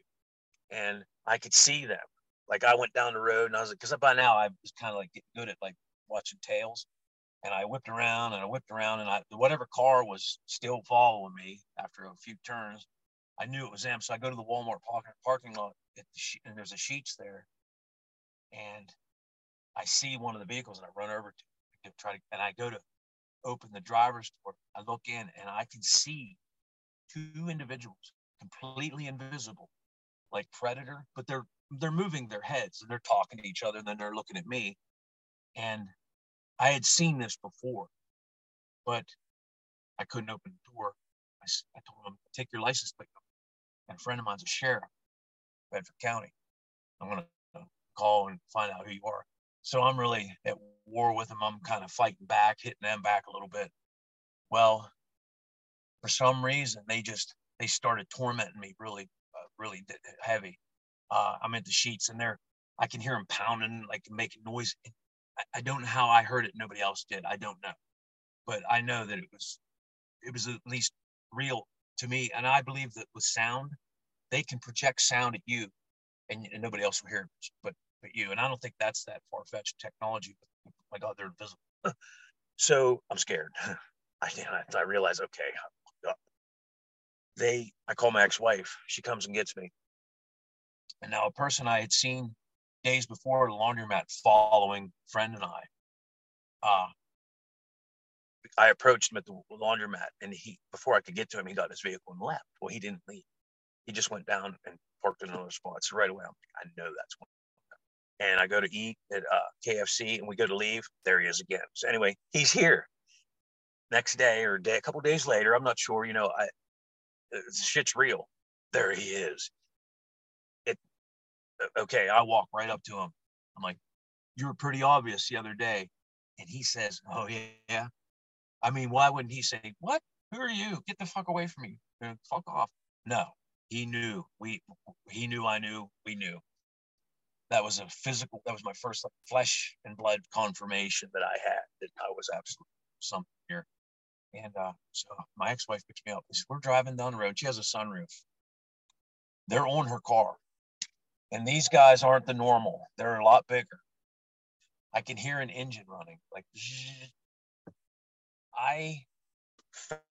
And I could see them. Like I went down the road and I was like, because by now I was kind of like getting good at like watching tails. And I whipped around and I whipped around and I whatever car was still following me after a few turns, I knew it was them. So I go to the Walmart parking, lot the and there's a Sheetz there. And I see one of the vehicles and I run over to it. Try to, and I go to open the driver's door. I look in and I can see two individuals completely invisible, like predator, but they're they're moving their heads and they're talking to each other and then they're looking at me. And I had seen this before, but I couldn't open the door. I, I told them, take your license plate. And a friend of mine's a sheriff, Bedford County. I'm going to call and find out who you are. So I'm really at war with them. I'm kind of fighting back, hitting them back a little bit. Well, for some reason, they just they started tormenting me really, uh, really heavy. Uh, I'm at the Sheetz and they're I can hear them pounding, like making noise. I, I don't know how I heard it. Nobody else did. I don't know, but I know that it was it was at least real to me. And I believe that with sound, they can project sound at you, and, and nobody else will hear it but but you. And I don't think that's that far fetched technology. But my God, they're invisible. so I'm scared. I I realize okay, they I call my ex-wife. She comes and gets me. And now a person I had seen days before at the laundromat following friend and I. Uh, I approached him at the laundromat, and he before I could get to him, he got his vehicle and left. Well, he didn't leave. He just went down and parked in another spot. So right away, I'm like, I know that's one. And I go to eat at uh, KFC, and we go to leave. There he is again. So anyway, he's here. Next day or day, a couple days later, I'm not sure. You know, I uh, shit's real. There he is. It okay. I walk right up to him. I'm like, you were pretty obvious the other day, and he says, "Oh yeah." I mean, why wouldn't he say, "What? Who are you? Get the fuck away from me! Fuck off!" No, he knew. We he knew. I knew. We knew. That was a physical. That was my first flesh and blood confirmation that I had that I was absolutely something here. And uh, so my ex-wife picks me up. We're driving down the road. She has a sunroof. They're on her car. And these guys aren't the normal. They're a lot bigger. I can hear an engine running. Like I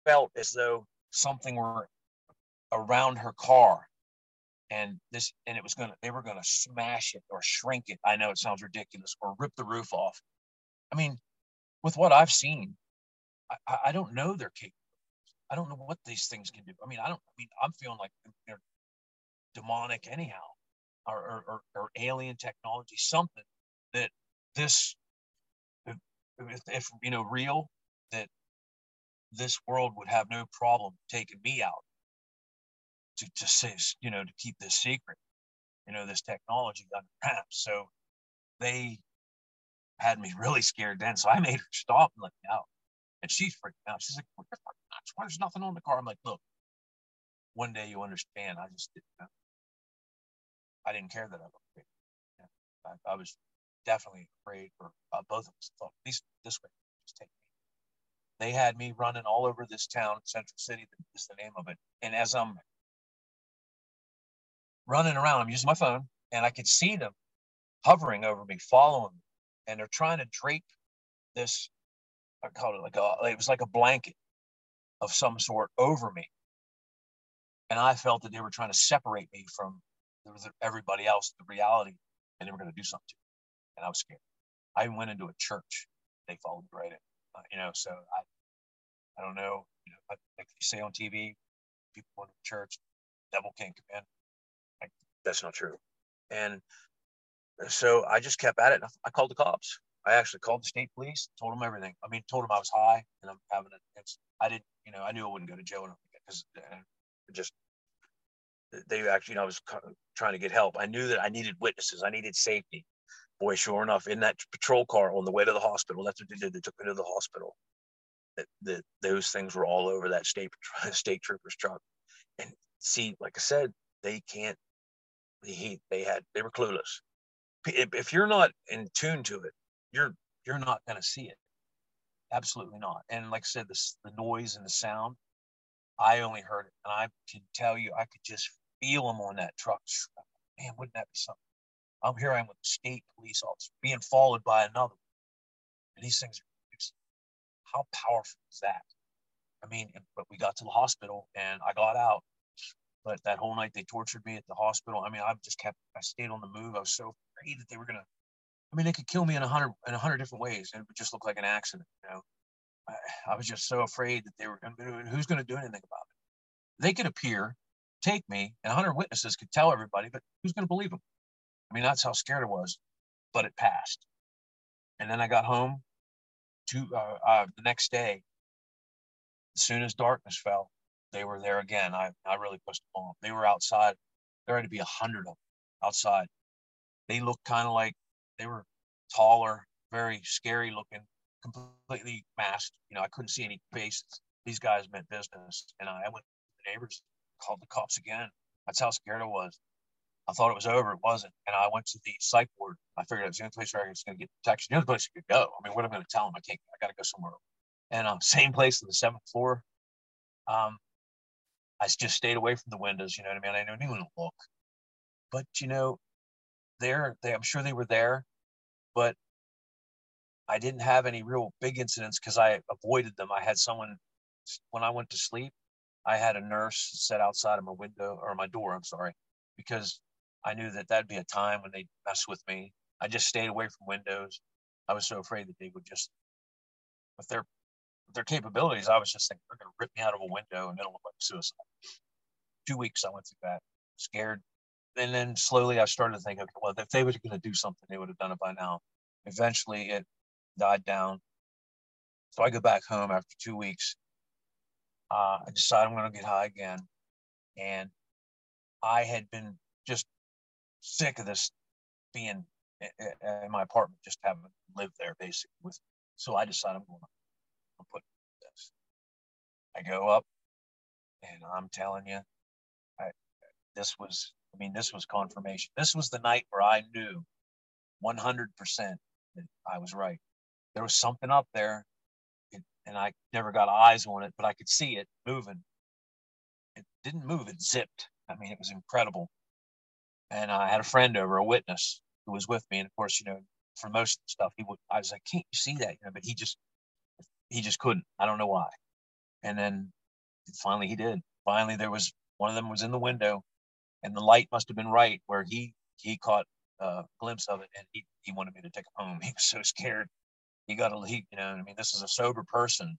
felt as though something were around her car and this and it was gonna they were gonna smash it or shrink it. I know it sounds ridiculous, or rip the roof off. I mean, with what I've seen, I, I don't know their capable. I don't know what these things can do. I mean, I don't. I mean, I'm feeling like they're demonic anyhow, or or, or, or alien technology, something that this, if, if you know, real, that this world would have no problem taking me out to to say, you know, to keep this secret, you know, this technology under wraps. So they had me really scared then. So I made her stop and let me out. And she's freaking out. She's like, what the fuck? There's nothing on the car. I'm like, look, one day you understand. I just didn't know. I didn't care that I was afraid. Yeah. I, I, was definitely afraid for uh, both of us. Thought, at least this way, just take me. They had me running all over this town, Central City is the name of it. And as I'm running around, I'm using my phone, and I could see them hovering over me, following me, and they're trying to drape this I called it like a, it was like a blanket of some sort over me. And I felt that they were trying to separate me from everybody else, the reality, and they were going to do something to me. And I was scared. I went into a church. They followed me right in. Uh, you know, so I, I don't know. You know, like you say on TV, people go to church, devil can't come in. That's not true. And so I just kept at it. I called the cops. I actually called the state police, told them everything. I mean, told them I was high and I'm having it. I didn't, you know, I knew I wouldn't go to jail because uh, just they actually, you know, I was trying to get help. I knew that I needed witnesses. I needed safety. Boy, sure enough, in that patrol car on the way to the hospital, that's what they did. They took me to the hospital. That, that those things were all over that state state trooper's truck. And see, like I said, they can't. He, they had they were clueless. If, you're not in tune to it, you're you're not going to see it. Absolutely not. And like I said, this the noise and the sound, I only heard it, and I can tell you, I could just feel them on that truck. Man, wouldn't that be something? I'm here. I am with the state police officer being followed by another. And these things are how powerful is that? I mean, but we got to the hospital and I got out. But that whole night they tortured me at the hospital. I mean, I just kept, I stayed on the move. I was so afraid that they were going to I mean, they could kill me in a hundred in a hundred different ways, and it would just look like an accident. You know, I, I was just so afraid that they were going to, who's going to do anything about it? They could appear, take me, and a hundred witnesses could tell everybody, but who's going to believe them? I mean, that's how scared I was. But it passed, and then I got home. To uh, uh, the next day, as soon as darkness fell, they were there again. I, I really pushed them off. They were outside. There had to be a hundred of them outside. They looked kind of like they were taller, very scary looking, completely masked. You know, I couldn't see any faces. These guys meant business. And I went to the neighbors, called the cops again. That's how scared I was. I thought it was over. It wasn't. And I went to the psych ward. I figured it was the only place where I was going to get protection. The only place I could go. I mean, what am I going to tell them? I can't, I got to go somewhere. And um, same place on the seventh floor. Um, I just stayed away from the windows. You know what I mean? I didn't even look. But, you know, there, they, I'm sure they were there, but I didn't have any real big incidents because I avoided them. I had someone when I went to sleep. I had a nurse set outside of my window or my door. I'm sorry, because I knew that that'd be a time when they'd mess with me. I just stayed away from windows. I was so afraid that they would just, their with their capabilities, I was just thinking they're going to rip me out of a window and it'll look like suicide. Two weeks I went through that, scared, and then slowly I started to think, okay, well, if they were going to do something, they would have done it by now. Eventually, it died down. So I go back home after two weeks. Uh, I decide I'm going to get high again, and I had been just sick of this being in my apartment, just having lived there basically. With so I decide I'm going to put this. I go up, and I'm telling you, I, this was I mean, this was confirmation. This was the night where I knew 100% that I was right. There was something up there, and I never got eyes on it, but I could see it moving. It didn't move, it zipped. I mean, it was incredible. And I had a friend over, a witness, who was with me. And of course, you know, for most stuff, he would, I was like, can't you see that? You know, but he just, he just couldn't. I don't know why. And then finally he did. Finally, there was one of them was in the window and the light must have been right where he he caught a glimpse of it and he, he wanted me to take him home. He was so scared. He got a he, you know, I mean, this is a sober person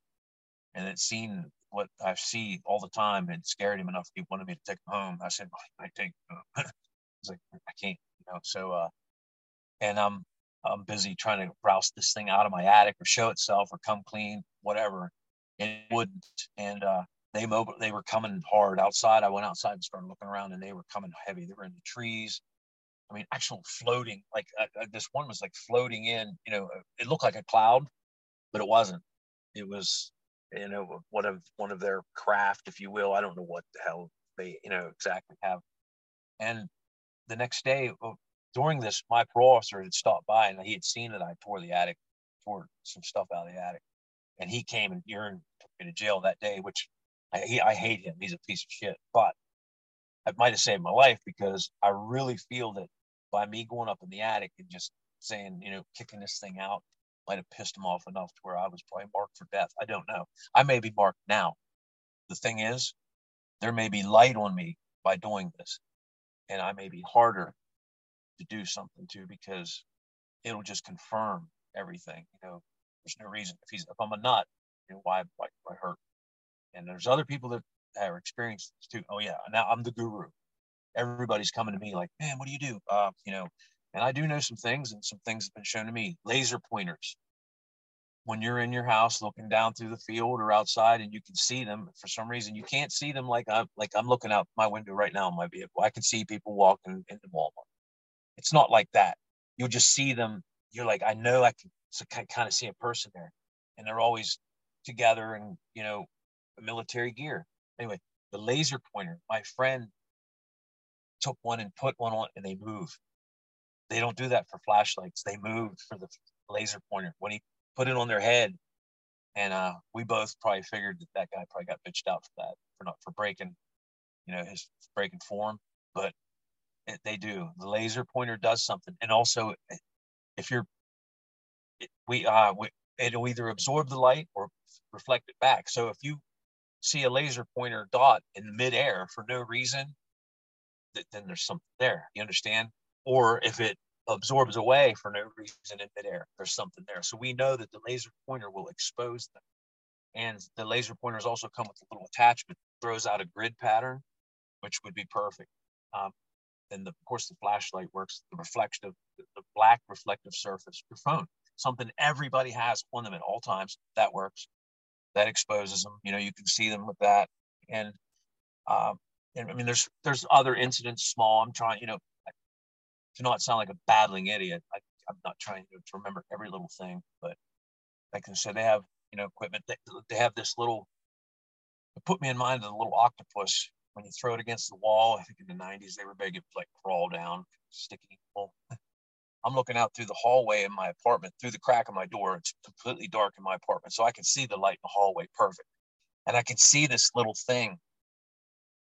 and it's seen what I see all the time and scared him enough. He wanted me to take him home. I said, I take I was like, I can't, you know, so, uh, and I'm, I'm busy trying to rouse this thing out of my attic or show itself or come clean, whatever. And it wouldn't. And, uh, they mobile they were coming hard outside. I went outside and started looking around and they were coming heavy. They were in the trees. I mean actual floating like uh, uh, this one was like floating in you know uh, it looked like a cloud but it wasn't. It was you know one of one of their craft if you will. I don't know what the hell they you know exactly have. And the next day uh, during this my parole officer had stopped by and he had seen that i tore the attic tore some stuff out of the attic and he came and urine took me to jail that day which I, he, I hate him. He's a piece of shit. But it might have saved my life because I really feel that by me going up in the attic and just saying, you know, kicking this thing out might have pissed him off enough to where I was probably marked for death. I don't know. I may be marked now. The thing is, there may be light on me by doing this, and I may be harder to do something to because it'll just confirm everything. You know, there's no reason if he's if I'm a nut, you know, why why, why hurt? And there's other people that have experienced this too. Oh yeah, now I'm the guru. Everybody's coming to me like, man, what do you do? Uh, you know, and I do know some things, and some things have been shown to me. Laser pointers. When you're in your house looking down through the field or outside, and you can see them, for some reason you can't see them like I'm like I'm looking out my window right now in my vehicle. I can see people walking into Walmart. It's not like that. You'll just see them. You're like, I know I can, so kind of see a person there, and they're always together and you know military gear. Anyway, the laser pointer, my friend took one and put one on and they move. They don't do that for flashlights. They moved for the laser pointer. When he put it on their head, and uh, we both probably figured that that guy probably got bitched out for that, for not for breaking, you know, his breaking form. But they do. The laser pointer does something, and also if you're, it, we uh, we, it'll either absorb the light or reflect it back. So if you see a laser pointer dot in midair for no reason, then there's something there. You understand? Or if it absorbs away for no reason in midair. There's something there. So we know that the laser pointer will expose them. And the laser pointers also come with a little attachment, throws out a grid pattern, which would be perfect. Um, and the, of course, the flashlight works, the reflective, the black reflective surface, your phone, something everybody has on them at all times. That works. That exposes them. You know, you can see them with that. And, um, and I mean, there's there's other incidents, small. I'm trying, you know, to not sound like a battling idiot. I, am not trying to, to, remember every little thing, but like I said, they have you know equipment. They, they have this little. It put me in mind of the little octopus when you throw it against the wall. I think in the 90s they were big, it like crawl down, sticky. Well, I'm looking out through the hallway in my apartment, through the crack of my door. It's completely dark in my apartment, so I can see the light in the hallway perfect, and I can see this little thing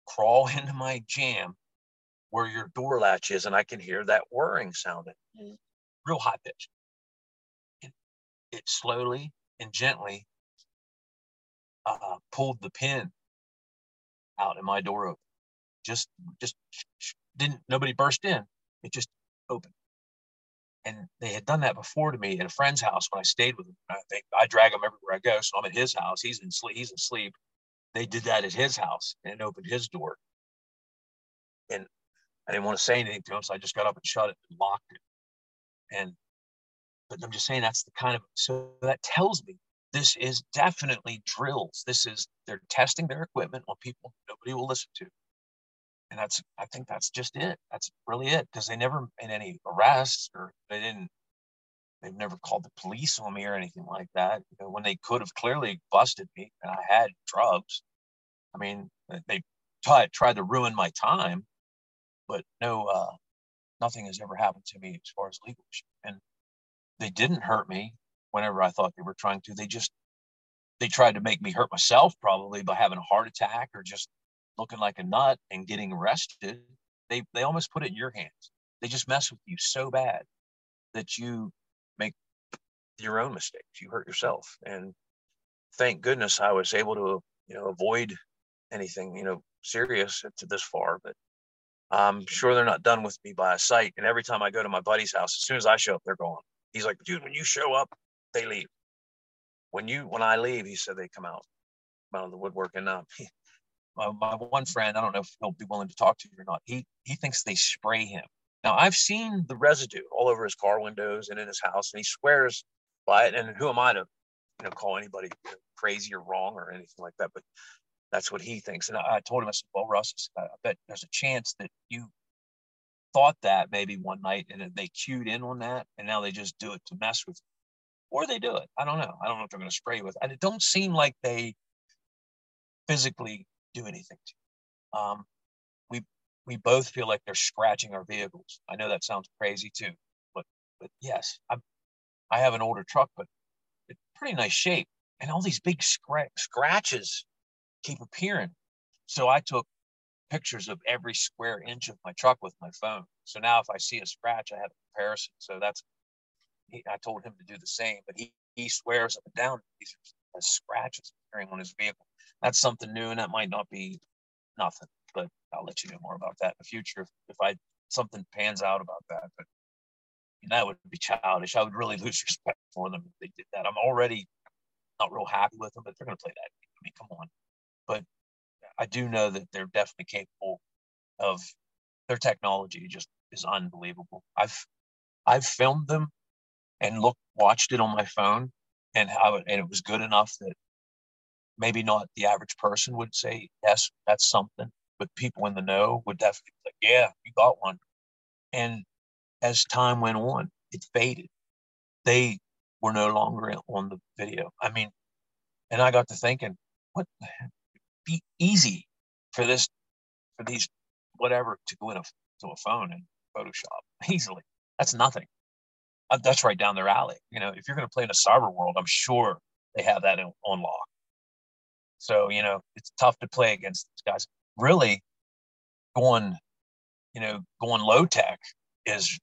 crawl into my jam where your door latch is, and I can hear that whirring sound, mm. real high pitch. It, it slowly and gently uh, pulled the pin out and my door open. Just, just didn't, nobody burst in. It just opened. And they had done that before to me at a friend's house when I stayed with him. I I drag him everywhere I go. So I'm at his house. He's in sleep. He's asleep. They did that at his house and opened his door. And I didn't want to say anything to him, so I just got up and shut it and locked it. And but I'm just saying that's the kind of so that tells me this is definitely drills. This is they're testing their equipment on people nobody will listen to. And that's I think that's just it. That's really it. Because they never made any arrests or they didn't they've never called the police on me or anything like that. You know, when they could have clearly busted me and I had drugs. I mean, they tried tried to ruin my time, but no, uh, nothing has ever happened to me as far as legal issues. And they didn't hurt me whenever I thought they were trying to. They just they tried to make me hurt myself probably by having a heart attack or just looking like a nut and getting arrested. They they almost put it in your hands. They just mess with you so bad that you make your own mistakes. You hurt yourself. And thank goodness I was able to, you know, avoid anything, you know, serious to this far. But I'm sure they're not done with me by a sight. And every time I go to my buddy's house, as soon as I show up, they're gone. He's like, dude, when you show up, they leave. When you when I leave, he said they come out, out of the woodwork. And uh, my, my one friend, I don't know if he'll be willing to talk to you or not. He he thinks they spray him. Now I've seen the residue all over his car windows and in his house, and he swears by it. And who am I to, you know, call anybody crazy or wrong or anything like that? But that's what he thinks. And I, I told him, I said, well, Russ, I bet there's a chance that you thought that maybe one night and they cued in on that and now they just do it to mess with you. Or they do it. I don't know. I don't know if they're going to spray you with. And it don't seem like they physically do anything to you. Um, we we both feel like they're scratching our vehicles. I know that sounds crazy too, but but yes, I'm, I have an older truck, but it's pretty nice shape, and all these big scra- scratches keep appearing. So I took pictures of every square inch of my truck with my phone. So now if I see a scratch, I have a comparison. So that's, he, I told him to do the same, but he, he swears up and down are scratches appearing on his vehicle. That's something new and that might not be nothing, but I'll let you know more about that in the future if, if I something pans out about that. But that would be childish. I would really lose respect for them if they did that. I'm already not real happy with them, but they're going to play that. I mean, come on but I do know that they're definitely capable of their technology just is unbelievable. I've I've filmed them and looked watched it on my phone and how it, and it was good enough that maybe not the average person would say yes that's something but people in the know would definitely like yeah you got one and as time went on it faded they were no longer on the video i mean and i got to thinking what be easy for this for these whatever to go in a, to a phone and Photoshop easily. That's nothing. Uh, that's right down their alley. You know, if you're going to play in a cyber world, I'm sure they have that in, on lock. So you know, it's tough to play against these guys. Really, going, you know, going low tech is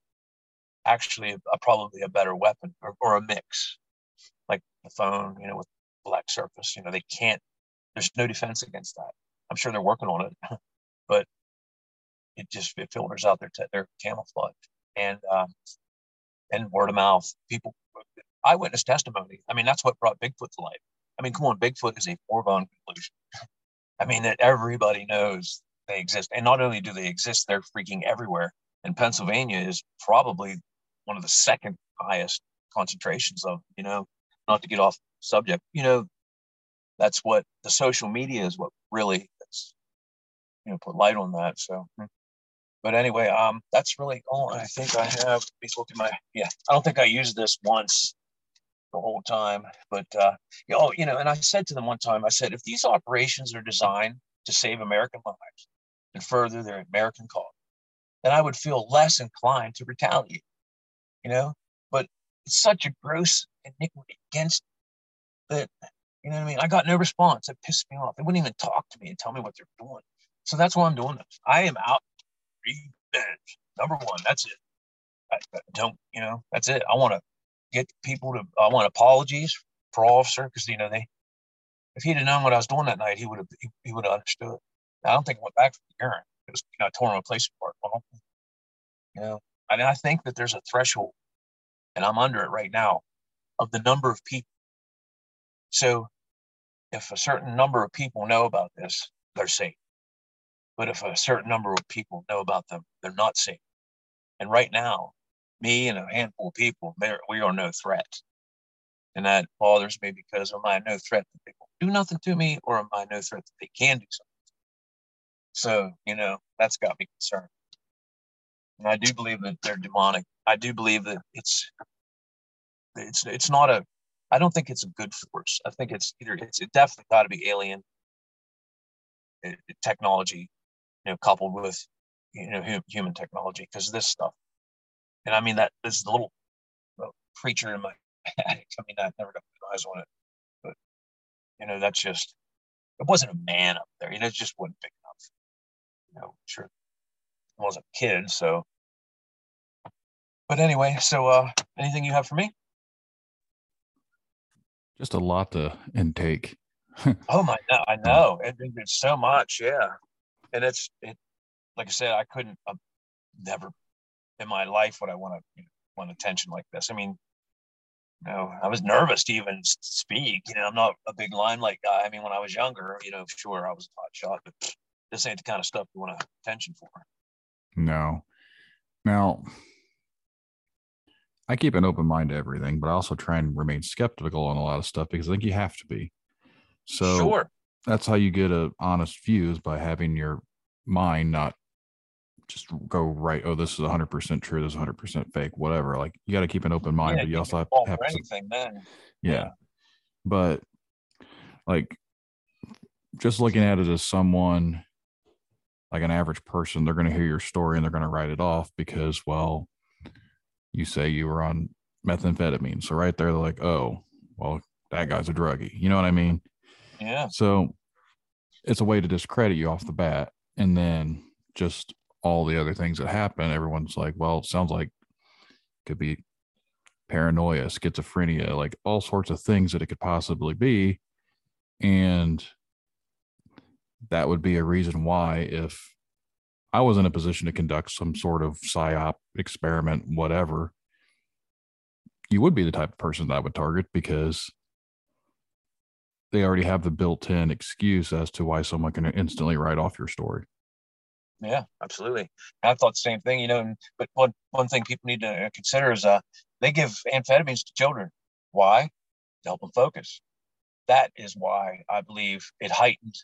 actually a, a, probably a better weapon or, or a mix, like the phone, you know, with black surface. You know, they can't there's no defense against that. I'm sure they're working on it, but it just it filters out their their camouflage. And um, and word of mouth. People, eyewitness testimony. I mean, that's what brought Bigfoot to life. I mean, come on, Bigfoot is a foregone conclusion. I mean, that everybody knows they exist. And not only do they exist, they're freaking everywhere. And Pennsylvania is probably one of the second highest concentrations of, you know, not to get off subject, you know, that's what the social media is what really you know, put light on that. So, hmm. But anyway, um, that's really all I think I have. Let me look at my, yeah, I don't think I used this once the whole time, but, uh, you know, you know, and I said to them one time, I said, if these operations are designed to save American lives and further their American cause, then I would feel less inclined to retaliate, you know, but it's such a gross iniquity against that, you know what I mean? I got no response. It pissed me off. They wouldn't even talk to me and tell me what they're doing. So that's why I'm doing this. I am out revenge. Number one, that's it. I, I don't, you know, that's it. I want to get people to, I want apologies for officer because, you know, they, if he'd have known what I was doing that night, he would have, he, he would have understood. I don't think I went back for the urine. It was, you know, I tore my place apart. Well, you know, I mean, I think that there's a threshold, and I'm under it right now, of the number of people. So if a certain number of people know about this, they're safe. But if a certain number of people know about them, they're not safe. And right now, me and a handful of people, we are no threat. And that bothers me because am I no threat that they will do nothing to me, or am I no threat that they can do something? So, you know, that's got me concerned. And I do believe that they're demonic. I do believe that it's it's it's not a I don't think it's a good force. I think it's either it's it definitely got to be alien eh, technology you know, coupled with you know human technology because this stuff. And I mean that this little creature in my attic. I mean, I never got my eyes on it, but you know, that's just it wasn't a man up there. You know, it just wasn't big enough. You know, sure, I was a kid, so. But anyway, so uh, anything you have for me? Just a lot to intake. oh my, God. I know. It, it's so much, yeah and it's it like I said, I couldn't uh, never in my life would I want to you know, want attention like this. I mean, you know, I was nervous to even speak. You know, I'm not a big limelight guy. I mean, when I was younger, you know, sure I was a hot shot, but this ain't the kind of stuff you want attention for. No. Now, I keep an open mind to everything, but I also try and remain skeptical on a lot of stuff because I think you have to be. So sure that's how you get a honest view is by having your mind not just go right oh this is 100% true this is 100% fake whatever like you got to keep an open mind yeah, but you also have, have to anything then. Yeah. yeah. But like just looking at it as someone like an average person they're going to hear your story and they're going to write it off because well you say you were on methamphetamine. So right there they're like oh well that guy's a druggie. You know what i mean yeah. So it's a way to discredit you off the bat. And then just all the other things that happen, everyone's like, well, it sounds like could be paranoia, schizophrenia, like all sorts of things that it could possibly be. And that would be a reason why, if I was in a position to conduct some sort of psyop experiment, whatever, you would be the type of person that I would target because they already have the built-in excuse as to why someone can instantly write off your story. Yeah, absolutely. I thought the same thing, you know. But one one thing people need to consider is uh, they give amphetamines to children. Why? To help them focus. That is why I believe it heightened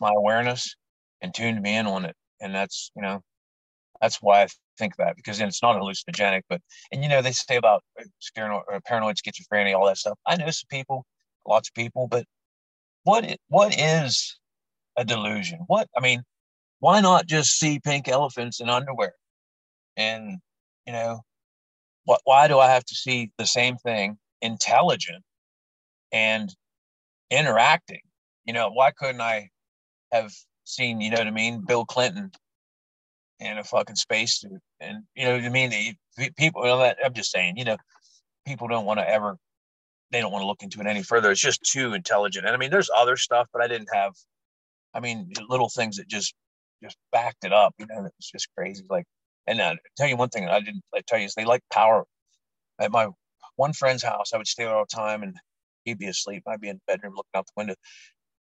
my awareness and tuned me in on it. And that's you know, that's why I think that because it's not hallucinogenic. But and you know they say about uh, paranoid schizophrenia, all that stuff. I know some people, lots of people, but what what is a delusion? What I mean, why not just see pink elephants in underwear? And you know, what why do I have to see the same thing intelligent and interacting? You know, why couldn't I have seen, you know what I mean, Bill Clinton in a fucking spacesuit? And you know what I mean? People, you know, that, I'm just saying, you know, people don't want to ever they don't want to look into it any further. It's just too intelligent. And I mean, there's other stuff, but I didn't have, I mean, little things that just just backed it up. You know, it was just crazy. Like, and uh, tell you one thing I didn't I tell you is they like power. at my one friend's house. I would stay there all the time, and he'd be asleep. I'd be in the bedroom looking out the window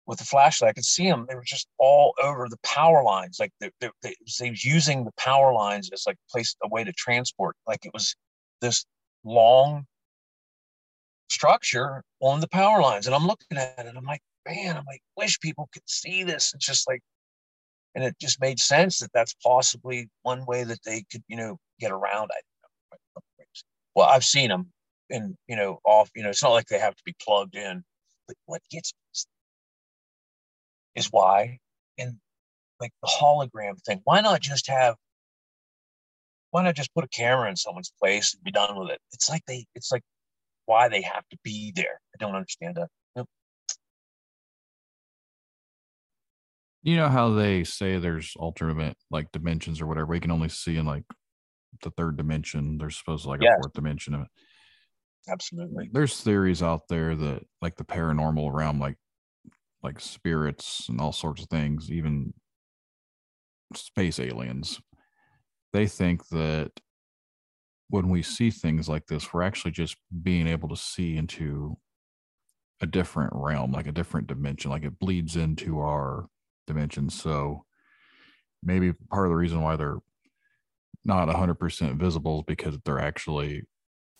with the flashlight. I could see them. They were just all over the power lines. Like they, they, they, they was using the power lines as like place a way to transport. Like it was this long structure on the power lines. And I'm looking at it. I'm like, man, I'm like, wish people could see this. It's just like, and it just made sense that that's possibly one way that they could, you know, get around. I don't know. well, I've seen them and, you know, off, you know, it's not like they have to be plugged in, but what gets is why, and like the hologram thing, why not just have, why not just put a camera in someone's place and be done with it? It's like they, it's like why they have to be there. I don't understand that. Yep. You know how they say there's alternate like dimensions or whatever. We can only see in like the third dimension. There's supposed to like yes. a fourth dimension of it. Absolutely. There's theories out there that like the paranormal realm, like like spirits and all sorts of things, even space aliens. They think that when we see things like this, we're actually just being able to see into a different realm, like a different dimension, like it bleeds into our dimension. So maybe part of the reason why they're not 100% visible is because they're actually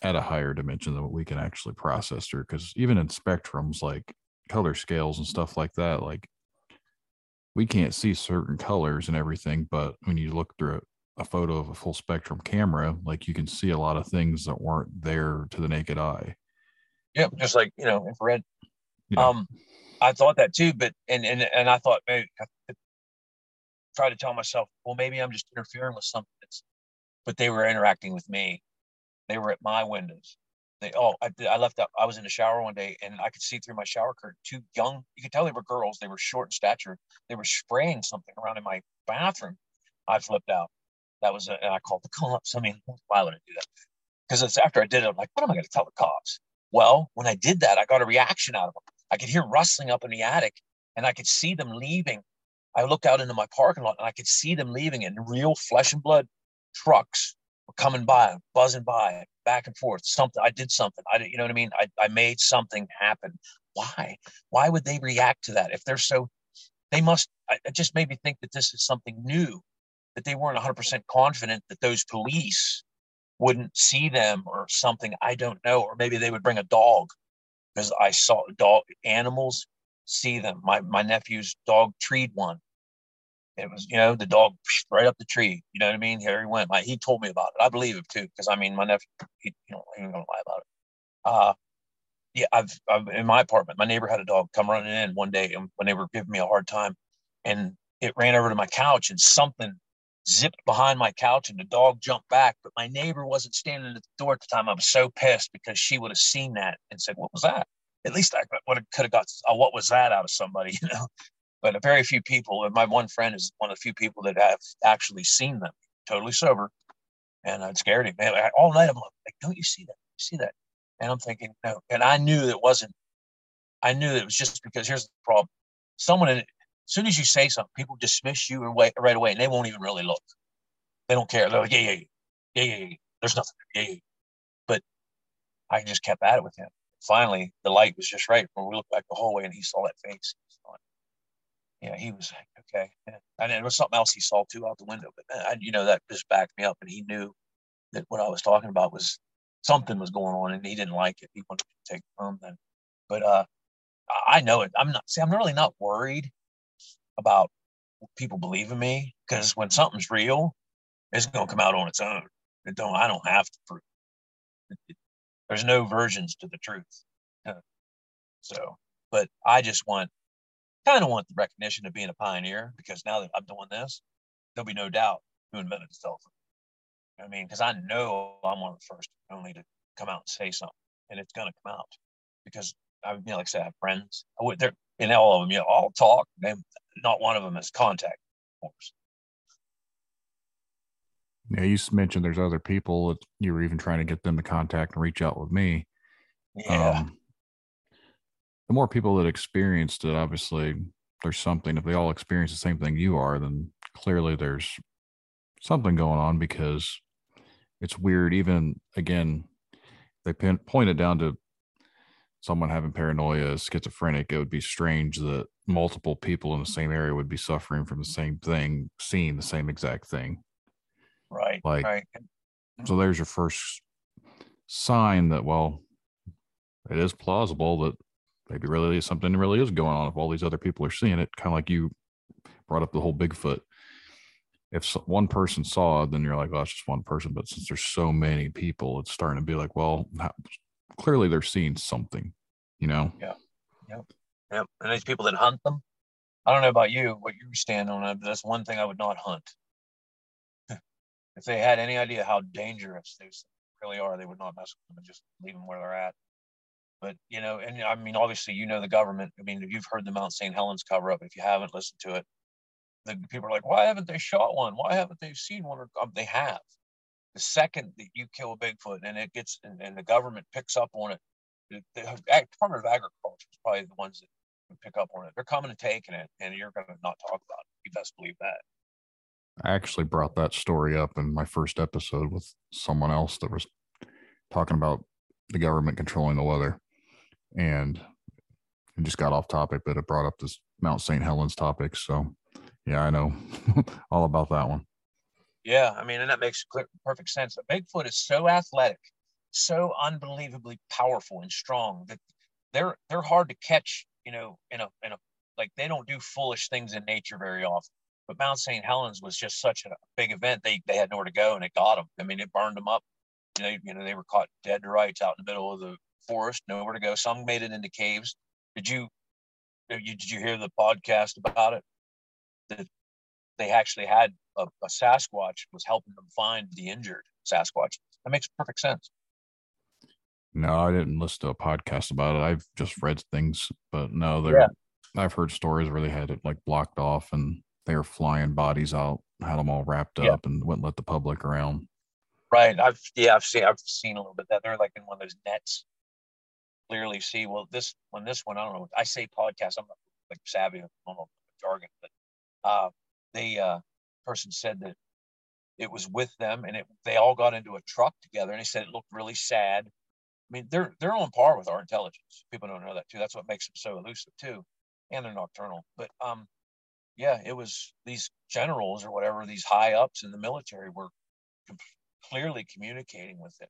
at a higher dimension than what we can actually process through. Because even in spectrums, like color scales and stuff like that, like we can't see certain colors and everything. But when you look through a photo of a full spectrum camera, like you can see a lot of things that weren't there to the naked eye. Yep, just like you know, infrared. Yeah. Um, I thought that too, but and and and I thought maybe I try to tell myself, well, maybe I'm just interfering with something. But they were interacting with me. They were at my windows. They oh, I, I left out. I was in the shower one day and I could see through my shower curtain. Two young, you could tell they were girls. They were short in stature. They were spraying something around in my bathroom. I flipped out that was, a, and I called the cops. I mean, why would I do that? Because it's after I did it, I'm like, what am I going to tell the cops? Well, when I did that, I got a reaction out of them. I could hear rustling up in the attic and I could see them leaving. I looked out into my parking lot and I could see them leaving and real flesh and blood trucks were coming by, buzzing by, back and forth. Something I did something. I did, you know what I mean? I, I made something happen. Why? Why would they react to that? If they're so, they must. It just made me think that this is something new that they weren't 100% confident that those police wouldn't see them or something. I don't know. Or maybe they would bring a dog because I saw dog animals see them. My my nephew's dog treed one. It was, you know, the dog right up the tree. You know what I mean? Here he went. My, he told me about it. I believe him too, because I mean, my nephew, he, you know, he ain't gonna lie about it. Uh, yeah, I've, I've in my apartment. My neighbor had a dog come running in one day, and when they were giving me a hard time, and it ran over to my couch, and something zipped behind my couch and the dog jumped back. But my neighbor wasn't standing at the door at the time. I was so pissed because she would have seen that and said, What was that? At least I would have could have got what was that out of somebody, you know. But a very few people, and my one friend is one of the few people that have actually seen them totally sober. And it scared him. Man, all night I'm like, Don't you see that? You see that? And I'm thinking, no. And I knew it wasn't, I knew it was just because here's the problem. Someone in as soon as you say something, people dismiss you right, right away, and they won't even really look. They don't care. They're like, yeah, yeah, yeah, yeah, yeah. There's nothing. Yeah, yeah. But I just kept at it with him. Finally, the light was just right when we looked back the hallway, and he saw that face. Yeah, he was like, okay. Yeah. And it was something else he saw too out the window, but I, uh, you know that just backed me up, and he knew that what I was talking about was something was going on, and he didn't like it. He wanted to take it home then. But uh, I know it. I'm not. See, I'm really not worried about people believing me because when something's real, it's to come out on its own. It don't. I don't have to prove. There's no versions to the truth. So, but I just want, kind of want the recognition of being a pioneer because now that I'm doing this, there'll be no doubt who invented the telephone. I mean, because I know I'm one of the first only to come out and say something, and it's to come out because I, you know, like I said, I have friends. I would, they're in all of them, you know, all talk. They, not one of them has contact forms. Yeah, you mentioned there's other people that you were even trying to get them to contact and reach out with me. Yeah. Um, the more people that experienced it, obviously, there's something. If they all experience the same thing you are, then clearly there's something going on because it's weird. Even again, they pin, pointed down to someone having paranoia, schizophrenic, it would be strange that multiple people in the same area would be suffering from the same thing, seeing the same exact thing. Right. Like, right. so there's your first sign that, well, it is plausible that maybe really something really is going on if all these other people are seeing it. Kind of like you brought up the whole Bigfoot. If one person saw it, then you're like, oh, it's just one person. But since there's so many people, it's starting to be like, well, clearly they're seeing something, you know? Yeah. Yep. Yep. And these people that hunt them, I don't know about you, what you stand on but that's one thing I would not hunt. if they had any idea how dangerous they really are, they would not mess with them and just leave them where they're at. But you know, and I mean, obviously, you know the government. I mean, you've heard the Mount St. Helens cover up. If you haven't listened to it, the people are like, "Why haven't they shot one? Why haven't they seen one?" Or um, they have the second that you kill a Bigfoot and it gets and, and the government picks up on it, the, the Department of Agriculture is probably the ones that pick up on it. They're coming and taking it, and you're going to not talk about it. You best believe that. I actually brought that story up in my first episode with someone else that was talking about the government controlling the weather, and it just got off topic, but it brought up this Mount St. Helens topic. So, yeah, I know all about that one. Yeah, I mean, and that makes perfect sense. Bigfoot is so athletic, so unbelievably powerful and strong that they're they're hard to catch. You know, in a in a like they don't do foolish things in nature very often. But Mount St. Helens was just such a big event. They they had nowhere to go, and it got them. I mean, it burned them up. You know, you know, they were caught dead to rights out in the middle of the forest, nowhere to go. Some made it into caves. Did you, did you hear the podcast about it? That they actually had a, a Sasquatch was helping them find the injured Sasquatch. That makes perfect sense. No, I didn't listen to a podcast about it. I've just read things, but no, there. Yeah. I've heard stories where they had it like blocked off and they were flying bodies out, had them all wrapped yeah. up, and wouldn't let the public around. Right. I've yeah, I've seen I've seen a little bit that they're like in one of those nets. Clearly see. Well, this when this one, I don't know. I say podcast. I'm not like savvy on jargon, but uh, they uh, person said that it was with them and it, they all got into a truck together and he said it looked really sad. I mean, they're they're on par with our intelligence. People don't know that too. That's what makes them so elusive too, and they're nocturnal. But um, yeah, it was these generals or whatever, these high ups in the military were clearly communicating with it,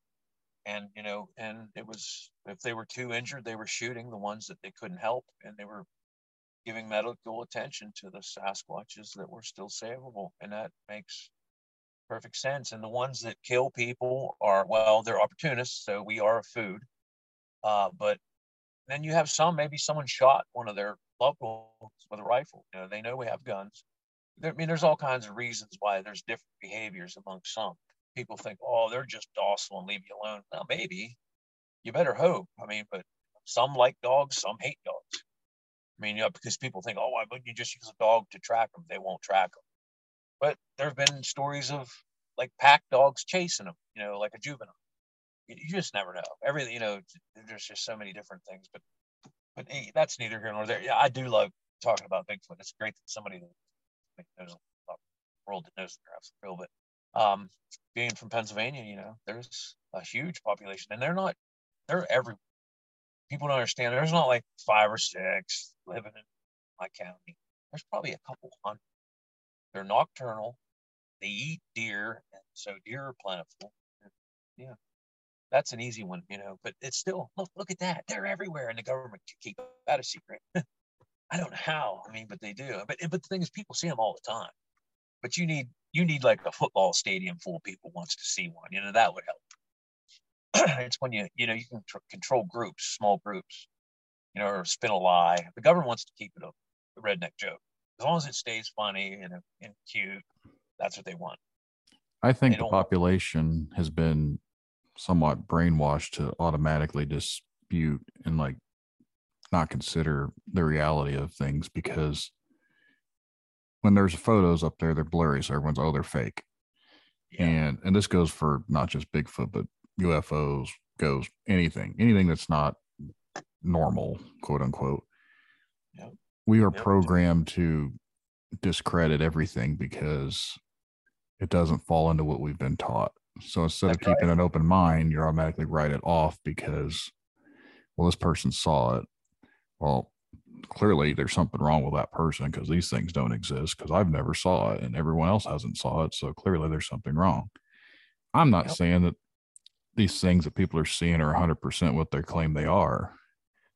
and you know, and it was if they were too injured, they were shooting the ones that they couldn't help, and they were giving medical attention to the Sasquatches that were still savable. And that makes perfect sense. And the ones that kill people are, well, they're opportunists. So we are a food. Uh, but then you have some, maybe someone shot one of their loved ones with a rifle. You know, they know we have guns. There, I mean, there's all kinds of reasons why there's different behaviors among some. People think, oh, they're just docile and leave you alone. Well, maybe. You better hope. I mean, but some like dogs, some hate dogs. I mean, you know, because people think, oh, why wouldn't you just use a dog to track them? They won't track them. But there have been stories of like pack dogs chasing them, you know, like a juvenile. You, you just never know. Everything, you know, there's just so many different things. But but hey, that's neither here nor there. Yeah, I do love talking about Bigfoot. It's great that somebody that knows a world that knows the graphs real. But um, being from Pennsylvania, you know, there's a huge population, and they're not they're everywhere people don't understand. There's not like five or six living in my county. There's probably a couple hundred. They're nocturnal. They eat deer, and so deer are plentiful. Yeah, that's an easy one, you know. But it's still look look at that. They're everywhere, and the government can keep that a secret. I don't know how. I mean, but they do. But but the thing is, people see them all the time. But you need you need like a football stadium full of people wants to see one. You know that would help. it's when you you know you can tr- control groups, small groups, you know, or spin a lie. The government wants to keep it a, a redneck joke as long as it stays funny and, and cute. That's what they want. I think the population has been somewhat brainwashed to automatically dispute and like not consider the reality of things because when there's photos up there, they're blurry, so everyone's oh they're fake. Yeah. And and this goes for not just Bigfoot, but UFOs, ghosts, anything, anything that's not normal, quote unquote. We are yep. programmed to discredit everything because it doesn't fall into what we've been taught. So instead That's of keeping right. an open mind, you automatically write it off because, well, this person saw it. Well, clearly there's something wrong with that person because these things don't exist because I've never saw it and everyone else hasn't saw it. So clearly there's something wrong. I'm not yep. saying that these things that people are seeing are 100% what they claim they are.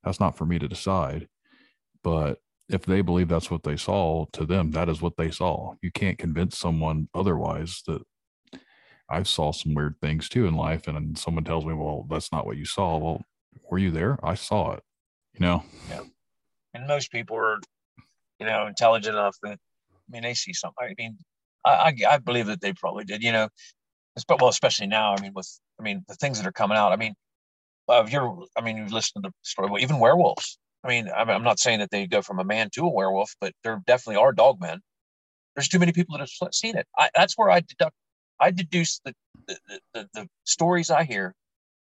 That's not for me to decide. But if they believe that's what they saw, to them, that is what they saw. You can't convince someone otherwise that i've saw some weird things too in life. And someone tells me, well, that's not what you saw. Well, were you there? I saw it, you know? Yeah. And most people are, you know, intelligent enough that, I mean, they see something. I mean, I, I, I believe that they probably did, you know, well, especially now. I mean, with, I mean, the things that are coming out. I mean, you're, I mean, you've listened to the story, well, even werewolves. I mean, I'm not saying that they go from a man to a werewolf, but there definitely are dog men. There's too many people that have seen it. I, that's where I deduct, I deduce the the, the the stories I hear,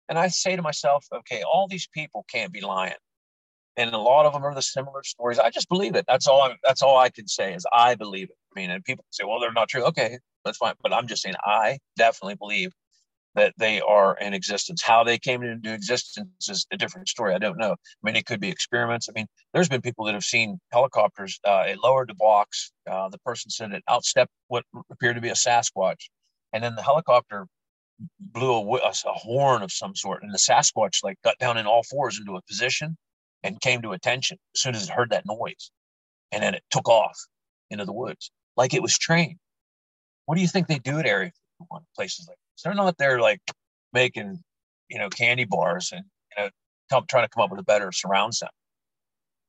and I say to myself, okay, all these people can't be lying, and a lot of them are the similar stories. I just believe it. That's all. I, that's all I can say is I believe it. I mean, and people say, well, they're not true. Okay, that's fine. But I'm just saying I definitely believe that they are in existence. How they came into existence is a different story. I don't know. I mean, it could be experiments. I mean, there's been people that have seen helicopters. Uh, it lowered the box. Uh, the person said it outstepped what appeared to be a Sasquatch, and then the helicopter blew a, a, a horn of some sort, and the Sasquatch like got down in all fours into a position and came to attention as soon as it heard that noise, and then it took off into the woods like it was trained. What do you think they do at Area 51 places like this? They're not there like making, you know, candy bars and you know, come, trying to come up with a better surround sound.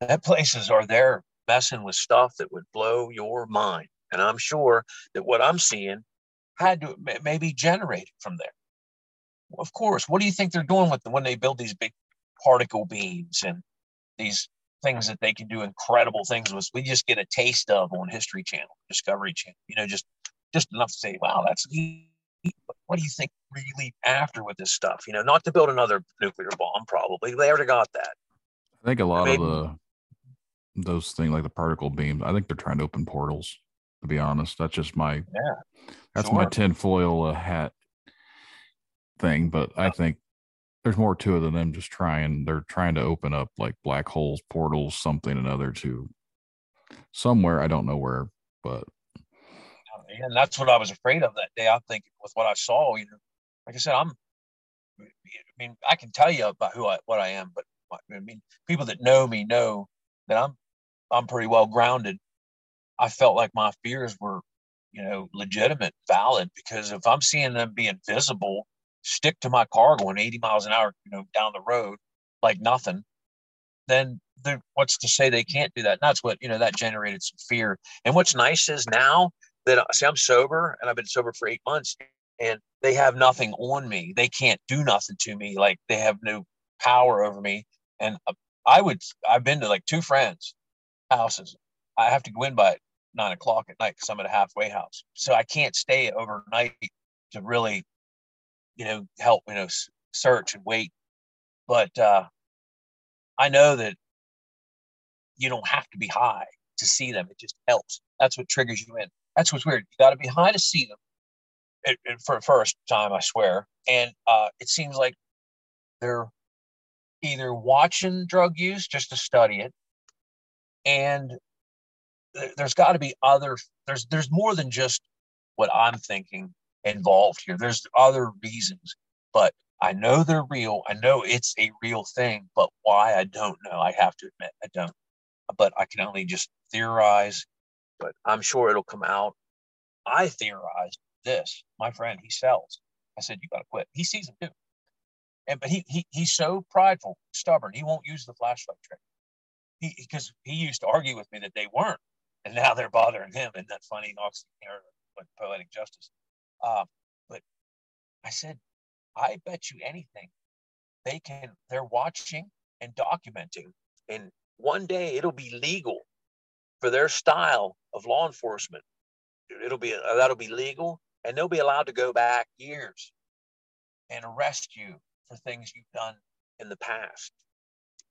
That places are there messing with stuff that would blow your mind. And I'm sure that what I'm seeing had to maybe generated from there. Of course, what do you think they're doing with them when they build these big particle beams and these things that they can do incredible things with? We just get a taste of on History Channel, Discovery Channel. You know, just just enough to say, wow, that's. What do you think really after with this stuff? You know, not to build another nuclear bomb, probably. They already got that. I think a lot Maybe. of the those things like the particle beams, I think they're trying to open portals, to be honest. That's just my yeah. That's sure. my tinfoil uh, hat thing, but I think there's more to it than them just trying. They're trying to open up like black holes, portals, something another to somewhere. I don't know where, but and that's what I was afraid of that day. I think with what I saw, you know, like I said, I'm. I mean, I can tell you about who I what I am, but I mean, people that know me know that I'm I'm pretty well grounded. I felt like my fears were, you know, legitimate, valid, because if I'm seeing them being visible, stick to my car going 80 miles an hour, you know, down the road like nothing, then what's to say they can't do that? And that's what you know that generated some fear. And what's nice is now that see I'm sober and I've been sober for eight months and they have nothing on me. They can't do nothing to me. Like they have no power over me. And uh, I would, I've been to like two friends' houses. I have to go in by nine o'clock at night because I'm at a halfway house. So I can't stay overnight to really, you know, help, you know, search and wait. But uh, I know that you don't have to be high to see them. It just helps. That's what triggers you in. That's what's weird. You got to be high to see them it, it, for the first time, I swear. And uh, it seems like they're either watching drug use just to study it, and th- there's got to be other. There's there's more than just what I'm thinking involved here. There's other reasons, but I know they're real. I know it's a real thing, but why I don't know. I have to admit I don't. But I can only just theorize but I'm sure it'll come out. I theorized this. My friend, he sells. I said, you got to quit. He sees them too. And, but he, he, he's so prideful, stubborn. He won't use the flashlight trick. He, because he used to argue with me that they weren't. And now they're bothering him. And that funny, with poetic justice. Uh, but I said, I bet you anything they can, they're watching and documenting. And one day it'll be legal for their style of law enforcement. It'll be that'll be legal, and they'll be allowed to go back years and arrest you for things you've done in the past.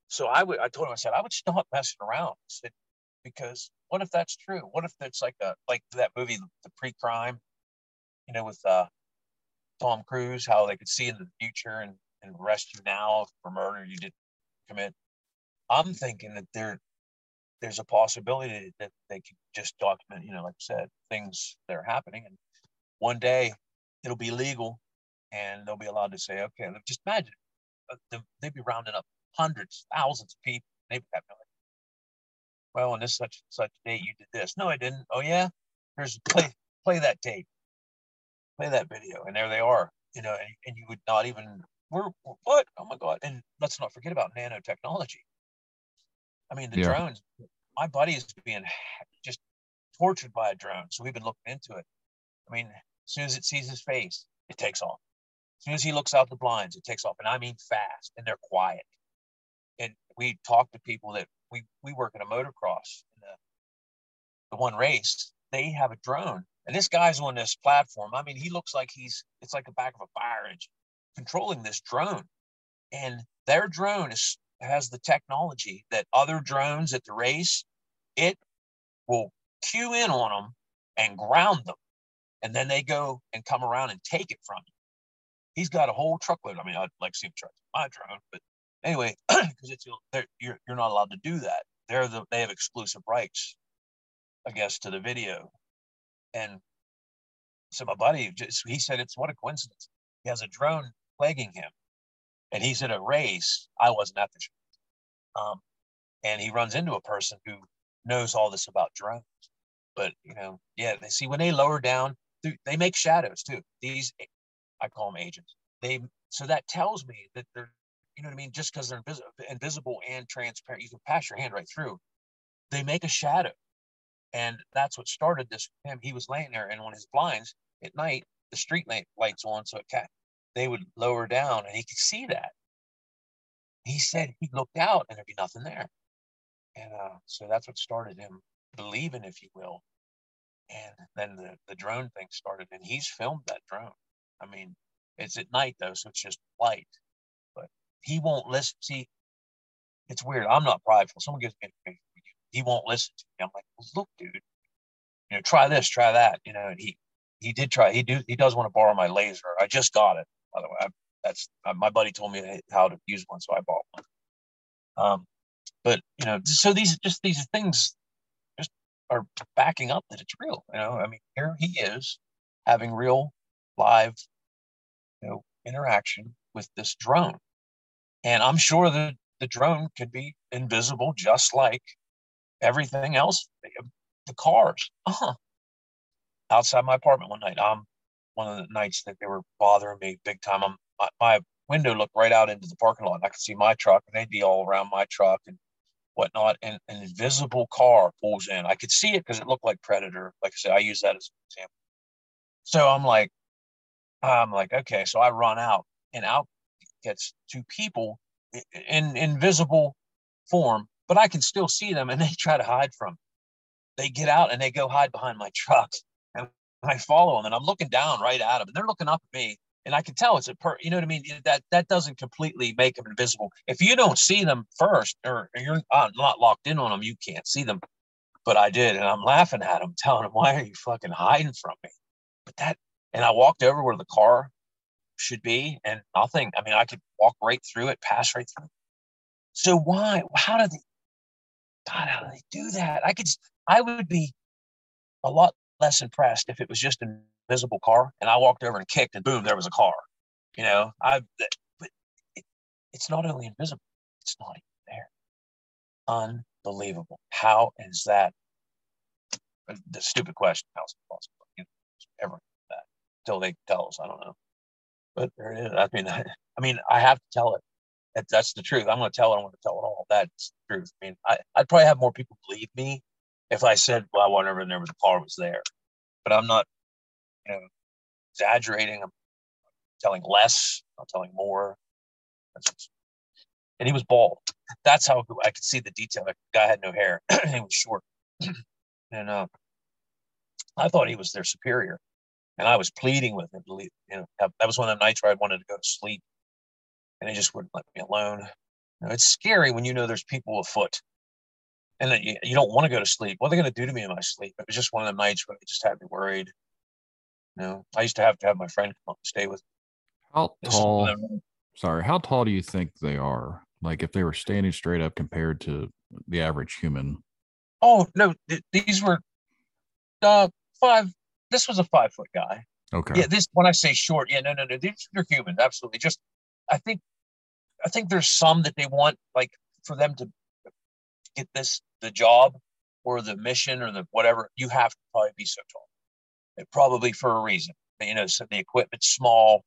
So I would, I told him, I said, I would stop messing around. Said, because what if that's true? What if it's like a like that movie, The Pre-Crime, you know, with uh, Tom Cruise, how they could see in the future and, and arrest you now for murder you didn't commit. I'm thinking that there there's a possibility that they could just document, you know, like I said, things that are happening. And one day it'll be legal and they'll be allowed to say, okay, just imagine uh, they'd be rounding up hundreds, thousands of people. They would have no idea. Well, on this such such date, you did this. No, I didn't. Oh yeah, here's play play that tape, play that video, and there they are. You know, and, and you would not even we're what? Oh my god! And let's not forget about nanotechnology. I mean, the yeah. drones. My buddy is being just tortured by a drone, so we've been looking into it. I mean, as soon as it sees his face, it takes off. As soon as he looks out the blinds, it takes off, and I mean fast, and they're quiet. And we talk to people that we we work in a motocross. In the, the one race, they have a drone, and this guy's on this platform. I mean, he looks like he's it's like the back of a fire engine controlling this drone, and their drone is has the technology that other drones at the race, it will cue in on them and ground them. And then they go and come around and take it from you. He's got a whole truckload. I mean, I'd like to see him try my drone, but anyway, because it's you're you're not allowed to do that. They're the they have exclusive rights, I guess, to the video. And so my buddy just he said it's what a coincidence. He has a drone plaguing him and he's in a race. I wasn't at the show. Um, and he runs into a person who knows all this about drones. But you know, yeah, they see when they lower down, they make shadows too. These, I call them agents. They so that tells me that they're, you know what I mean. Just because they're invisible, and transparent, you can pass your hand right through. They make a shadow, and that's what started this. Him, he was laying there, and on his blinds at night, the street light lights on, so it they would lower down and he could see that. He said he looked out and there'd be nothing there. And uh, so that's what started him believing, if you will. And then the, the drone thing started and he's filmed that drone. I mean, it's at night though, so it's just light. But he won't listen. See, it's weird. I'm not prideful. Someone gives me information. He won't listen to me. I'm like, well, look, dude, you know, try this, try that. You know, and he he did try. He do he does want to borrow my laser. I just got it by the way. I, that's my buddy told me how to use one, so I bought one. Um, but you know, so these just these things just are backing up that it's real. You know, I mean, here he is having real live, you know, interaction with this drone, and I'm sure that the drone could be invisible, just like everything else. The cars, uh-huh. outside my apartment one night. I'm one of the nights that they were bothering me big time. I'm, my, my window looked right out into the parking lot. I could see my truck, and they'd be all around my truck and whatnot. And an invisible car pulls in. I could see it because it looked like Predator. Like I said, I use that as an example. So I'm like, I'm like, okay. So I run out, and out gets two people in invisible form, but I can still see them, and they try to hide from. Me. They get out and they go hide behind my truck. I follow them and I'm looking down right at them and they're looking up at me and I can tell it's a per, you know what I mean? That, that doesn't completely make them invisible. If you don't see them first or you're not locked in on them, you can't see them. But I did. And I'm laughing at them, telling them, why are you fucking hiding from me? But that, and I walked over where the car should be and nothing. I mean, I could walk right through it, pass right through. So why, how did they, God, how do they do that? I could, I would be a lot less impressed if it was just an invisible car and I walked over and kicked and boom, there was a car. You know, I, but it, it's not only invisible, it's not even there. Unbelievable. How is that? The stupid question. How's it possible? You know, ever that until they tell us. I don't know. But there it is. I mean, I, I mean, I have to tell it. That, that's the truth. I'm going to tell it. I'm going to tell it all. That's the truth. I mean, I, I'd probably have more people believe me if I said, well, I over there, but the car was there. But I'm not, you know, exaggerating. I'm telling less, I'm telling more. And he was bald. That's how I could see the detail. The guy had no hair. he was short. and uh, I thought he was their superior. And I was pleading with him to. You know, that was one of the nights where I wanted to go to sleep. And he just wouldn't let me alone. You know, it's scary when you know there's people afoot and you, you don't want to go to sleep. What are they going to do to me in my sleep? It was just one of the nights where it just had me worried. You know, I used to have to have my friend come up and stay with. me. How tall? Sorry, how tall do you think they are? Like if they were standing straight up compared to the average human? Oh no, th- these were uh five. This was a five foot guy. Okay. Yeah, this when I say short, yeah, no, no, no, these are human, absolutely. Just, I think, I think there's some that they want like for them to get this the job or the mission or the whatever. You have to probably be so tall. Probably for a reason. You know, so the equipment's small.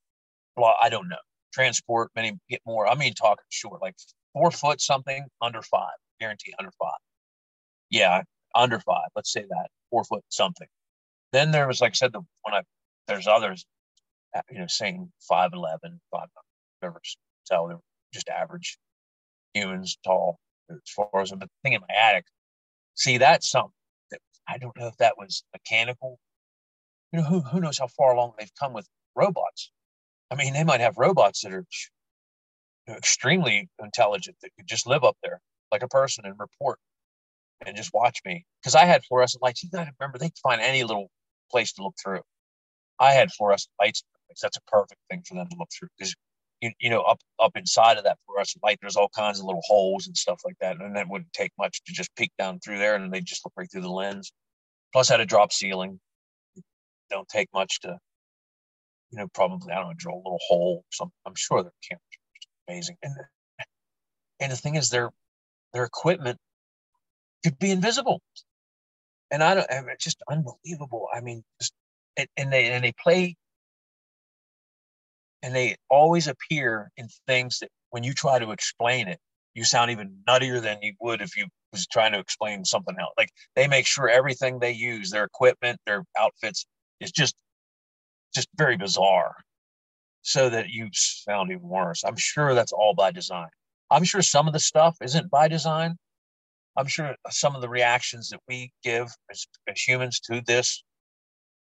Blah, I don't know. Transport many get more. I mean, talking short, like four foot something, under five, guarantee under five. Yeah, under five. Let's say that four foot something. Then there was, like I said, the when I there's others, uh, you know, saying 5'11, 5, never tell they're just average humans tall as far as but the thing in my attic. See, that's something that I don't know if that was mechanical. You know, who who knows how far along they've come with robots. I mean, they might have robots that are you know, extremely intelligent that could just live up there like a person and report and just watch me. Because I had fluorescent lights. You gotta remember they can find any little place to look through. I had fluorescent lights. That's a perfect thing for them to look through because you, you know up up inside of that fluorescent light, there's all kinds of little holes and stuff like that, and that wouldn't take much to just peek down through there, and they just look right through the lens. Plus, I had a drop ceiling. Don't take much to, you know, probably I don't know, drill a little hole. Some I'm sure their cameras are amazing, and and the thing is, their their equipment could be invisible, and I don't. It's just unbelievable. I mean, just and, and they and they play and they always appear in things that when you try to explain it you sound even nuttier than you would if you was trying to explain something else. Like they make sure everything they use their equipment their outfits is just just very bizarre so that you sound even worse. I'm sure that's all by design. I'm sure some of the stuff isn't by design. I'm sure some of the reactions that we give as, as humans to this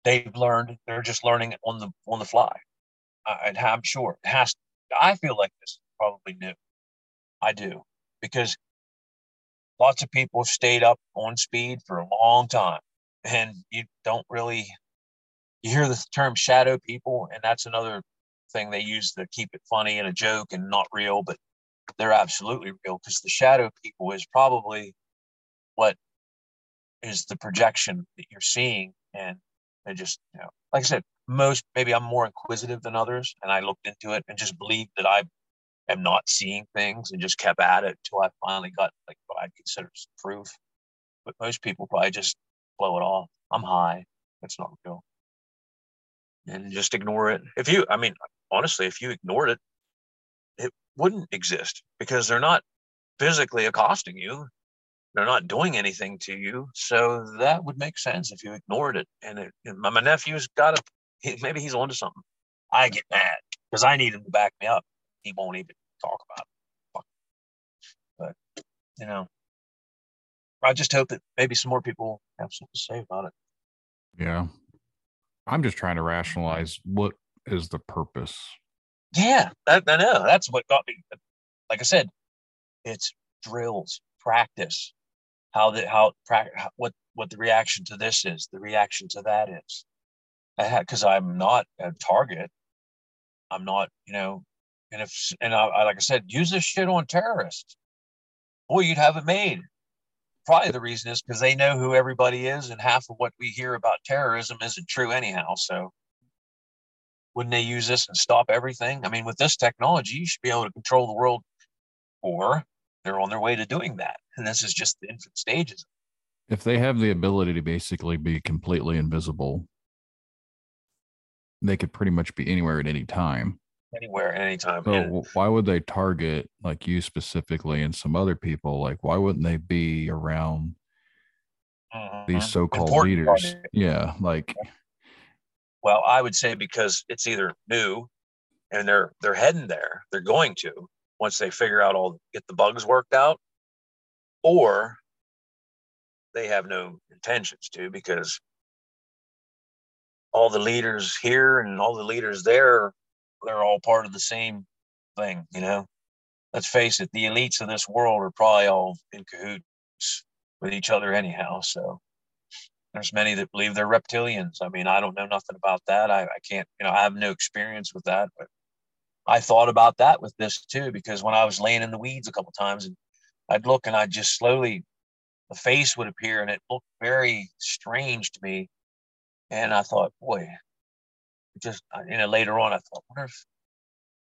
they've learned they're just learning on the on the fly I'm sure it has to i feel like this is probably new. I do because lots of people stayed up on speed for a long time and you don't really you hear the term shadow people and that's another thing they use to keep it funny and a joke and not real but they're absolutely real because the shadow people is probably what is the projection that you're seeing and they just, you know, like I said, most maybe I'm more inquisitive than others, and I looked into it and just believed that I am not seeing things, and just kept at it until I finally got like what I'd consider proof. But most people probably just blow it off. I'm high. That's not real, and just ignore it. If you, I mean, honestly, if you ignored it, it wouldn't exist because they're not physically accosting you they're not doing anything to you. So that would make sense if you ignored it. And it, my nephew's got a, he, maybe he's onto something. I get mad because I need him to back me up. He won't even talk about it. But, you know, I just hope that maybe some more people have something to say about it. Yeah. I'm just trying to rationalize what is the purpose. Yeah, I, I know. That's what got me. Like I said, it's drills, practice, how the how, what what the reaction to this is, the reaction to that is. Because I'm not a target. I'm not, you know, and if and I, I like I said, use this shit on terrorists. Boy, you'd have it made. Probably the reason is because they know who everybody is, and half of what we hear about terrorism isn't true anyhow. So, wouldn't they use this and stop everything? I mean, with this technology, you should be able to control the world, or they're on their way to doing that. And this is just the infant stages. If they have the ability to basically be completely invisible, they could pretty much be anywhere at any time. Anywhere, anytime. So and, why would they target like you specifically and some other people? Like, why wouldn't they be around uh-huh. these so-called leaders? Party. Yeah, like. Well, I would say because it's either new, and they're they're heading there. They're going to, once they figure out all get the bugs worked out or they have no intentions to because all the leaders here and all the leaders there they're all part of the same thing you know let's face it the elites of this world are probably all in cahoots with each other anyhow so there's many that believe they're reptilians. I mean, I don't know nothing about that. I, I can't, you know, I have no experience with that, but I thought about that with this too, because when I was laying in the weeds a couple times and I'd look and I'd just slowly, the face would appear and it looked very strange to me. And I thought, boy, just, uh, you know, later on, I thought, wonder if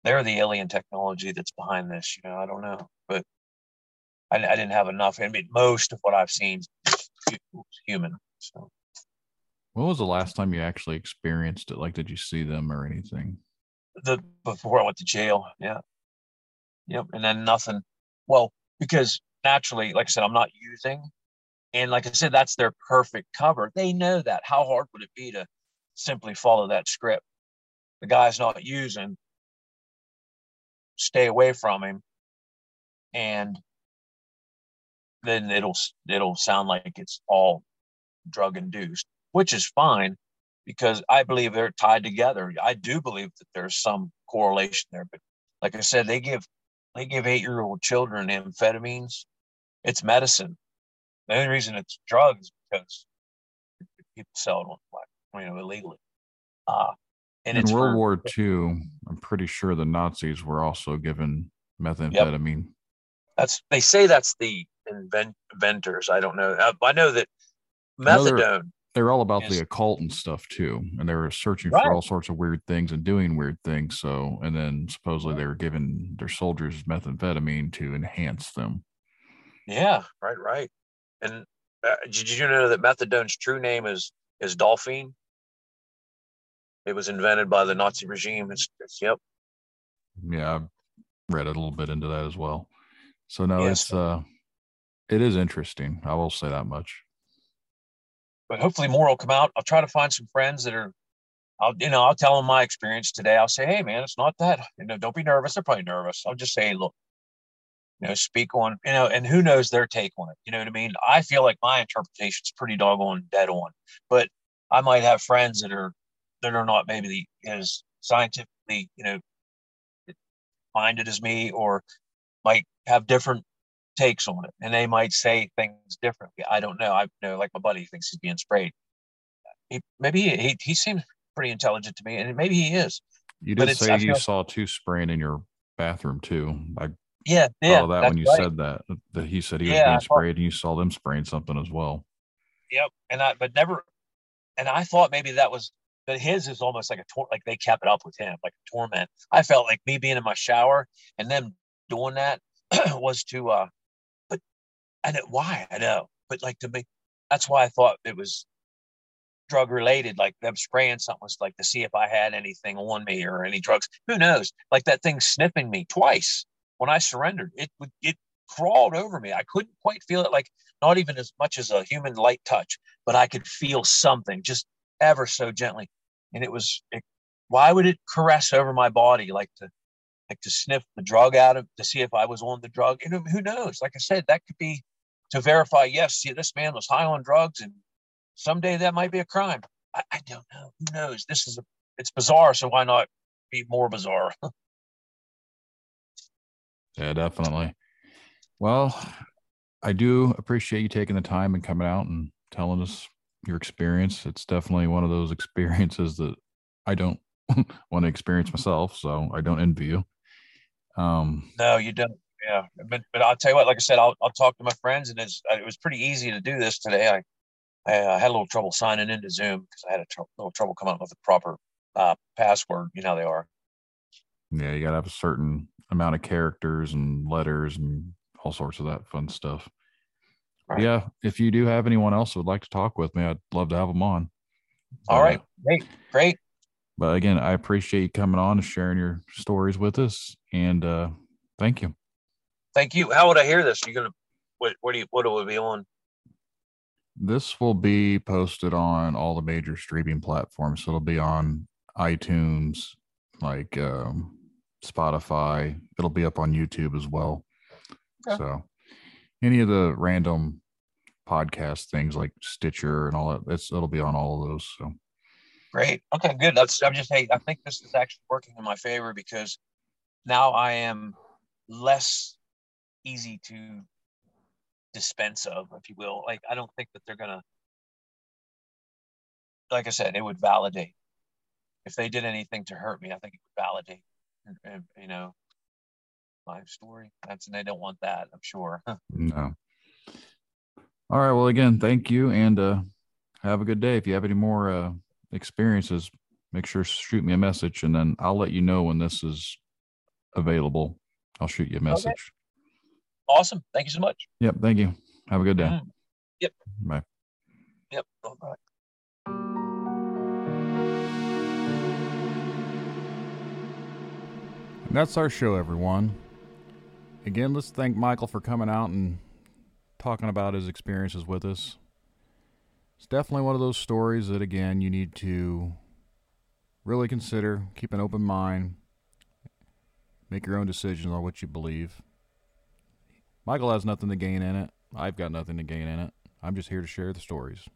they're the alien technology that's behind this. You know, I don't know, but I, I didn't have enough. I mean, most of what I've seen is human. So, when was the last time you actually experienced it? Like, did you see them or anything? The before I went to jail, yeah, yep, and then nothing. Well, because naturally, like I said, I'm not using, and like I said, that's their perfect cover. They know that. How hard would it be to simply follow that script? The guy's not using. Stay away from him, and then it'll it'll sound like it's all drug induced, which is fine because I believe they're tied together. I do believe that there's some correlation there, but like I said, they give they give eight year old children amphetamines. It's medicine. The only reason it's drugs because people sell it on black, you know illegally. Uh, and in World for, War II, I'm pretty sure the Nazis were also given methamphetamine. Yep. That's they say that's the invent, inventors. I don't know. I, uh, I know that methadone. They're, they're, all about is, the occult and stuff too, and they were searching right. for all sorts of weird things and doing weird things. So, and then supposedly they were giving their soldiers methamphetamine to enhance them. Yeah, right, right. And uh, did you know that methadone's true name is is Dolophine? It was invented by the Nazi regime. It's, it's yep. Yeah, I've read a little bit into that as well. So no, yes. it's uh it is interesting. I will say that much. But hopefully more will come out. I'll try to find some friends that are I'll you know, I'll tell them my experience today. I'll say, hey man, it's not that, you know, don't be nervous. They're probably nervous. I'll just say, look, you know, speak on, you know, and who knows their take on it. You know what I mean? I feel like my interpretation is pretty doggone dead on. But I might have friends that are that are not maybe as scientifically, you know, minded as me or might have different takes on it and they might say things differently. I don't know. I you know like my buddy thinks he's being sprayed. He, maybe he, he, he seems pretty intelligent to me and maybe he is. You did say you saw two spraying in your bathroom too. I yeah, yeah. that when you right. said that that he said he was being sprayed and you saw them spraying something as well. Yep, and I but never, and I thought maybe that was but his is almost like a tor- like they kept it up with him like a torment. I felt like me being in my shower and them doing that was to uh but and it, why I know but like to me that's why I thought it was drug related like them spraying something was like to see if I had anything on me or any drugs who knows like that thing sniffing me twice when I surrendered it would it crawled over me I couldn't quite feel it like not even as much as a human light touch but I could feel something just ever so gently and it was it, why would it caress over my body like to like to sniff the drug out of to see if I was on the drug. And who knows? Like I said, that could be to verify. Yes, see, this man was high on drugs, and someday that might be a crime. I, I don't know. Who knows? This is a it's bizarre. So why not be more bizarre? yeah, definitely. Well, I do appreciate you taking the time and coming out and telling us your experience. It's definitely one of those experiences that I don't want to experience myself, so I don't envy you. Um, no, you don't. Yeah, but but I'll tell you what. Like I said, I'll I'll talk to my friends, and it's it was pretty easy to do this today. I I, had a little trouble signing into Zoom because I had a tr- little trouble coming up with the proper uh, password. You know how they are. Yeah, you gotta have a certain amount of characters and letters and all sorts of that fun stuff. Right. Yeah, if you do have anyone else who would like to talk with me, I'd love to have them on. All uh, right, great, great. But again, I appreciate you coming on and sharing your stories with us, and uh, thank you. Thank you. How would I hear this? You're gonna what? What do you? What will it be on? This will be posted on all the major streaming platforms. So it'll be on iTunes, like um, Spotify. It'll be up on YouTube as well. Okay. So any of the random podcast things like Stitcher and all that, it's it'll be on all of those. So great. Okay, good. That's I'm just hey, I think this is actually working in my favor because now I am less easy to dispense of, if you will. Like I don't think that they're gonna like I said, it would validate. If they did anything to hurt me, I think it would validate, you know, my story. That's and they don't want that. I'm sure. no. All right. Well, again, thank you, and uh, have a good day. If you have any more uh, experiences, make sure shoot me a message, and then I'll let you know when this is available. I'll shoot you a message. Okay. Awesome. Thank you so much. Yep. Thank you. Have a good day. Mm-hmm. Yep. Bye. Yep. Bye. And that's our show, everyone. Again, let's thank Michael for coming out and talking about his experiences with us. It's definitely one of those stories that, again, you need to really consider, keep an open mind, make your own decisions on what you believe. Michael has nothing to gain in it. I've got nothing to gain in it. I'm just here to share the stories.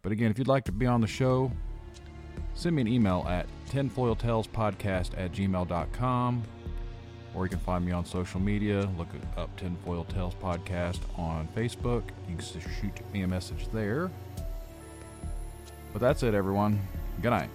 But again, if you'd like to be on the show, send me an email at tinfoiltalespodcast at gmail.com or you can find me on social media. Look up Tinfoil Tales Podcast on Facebook. You can shoot me a message there. But that's it, everyone. Good night.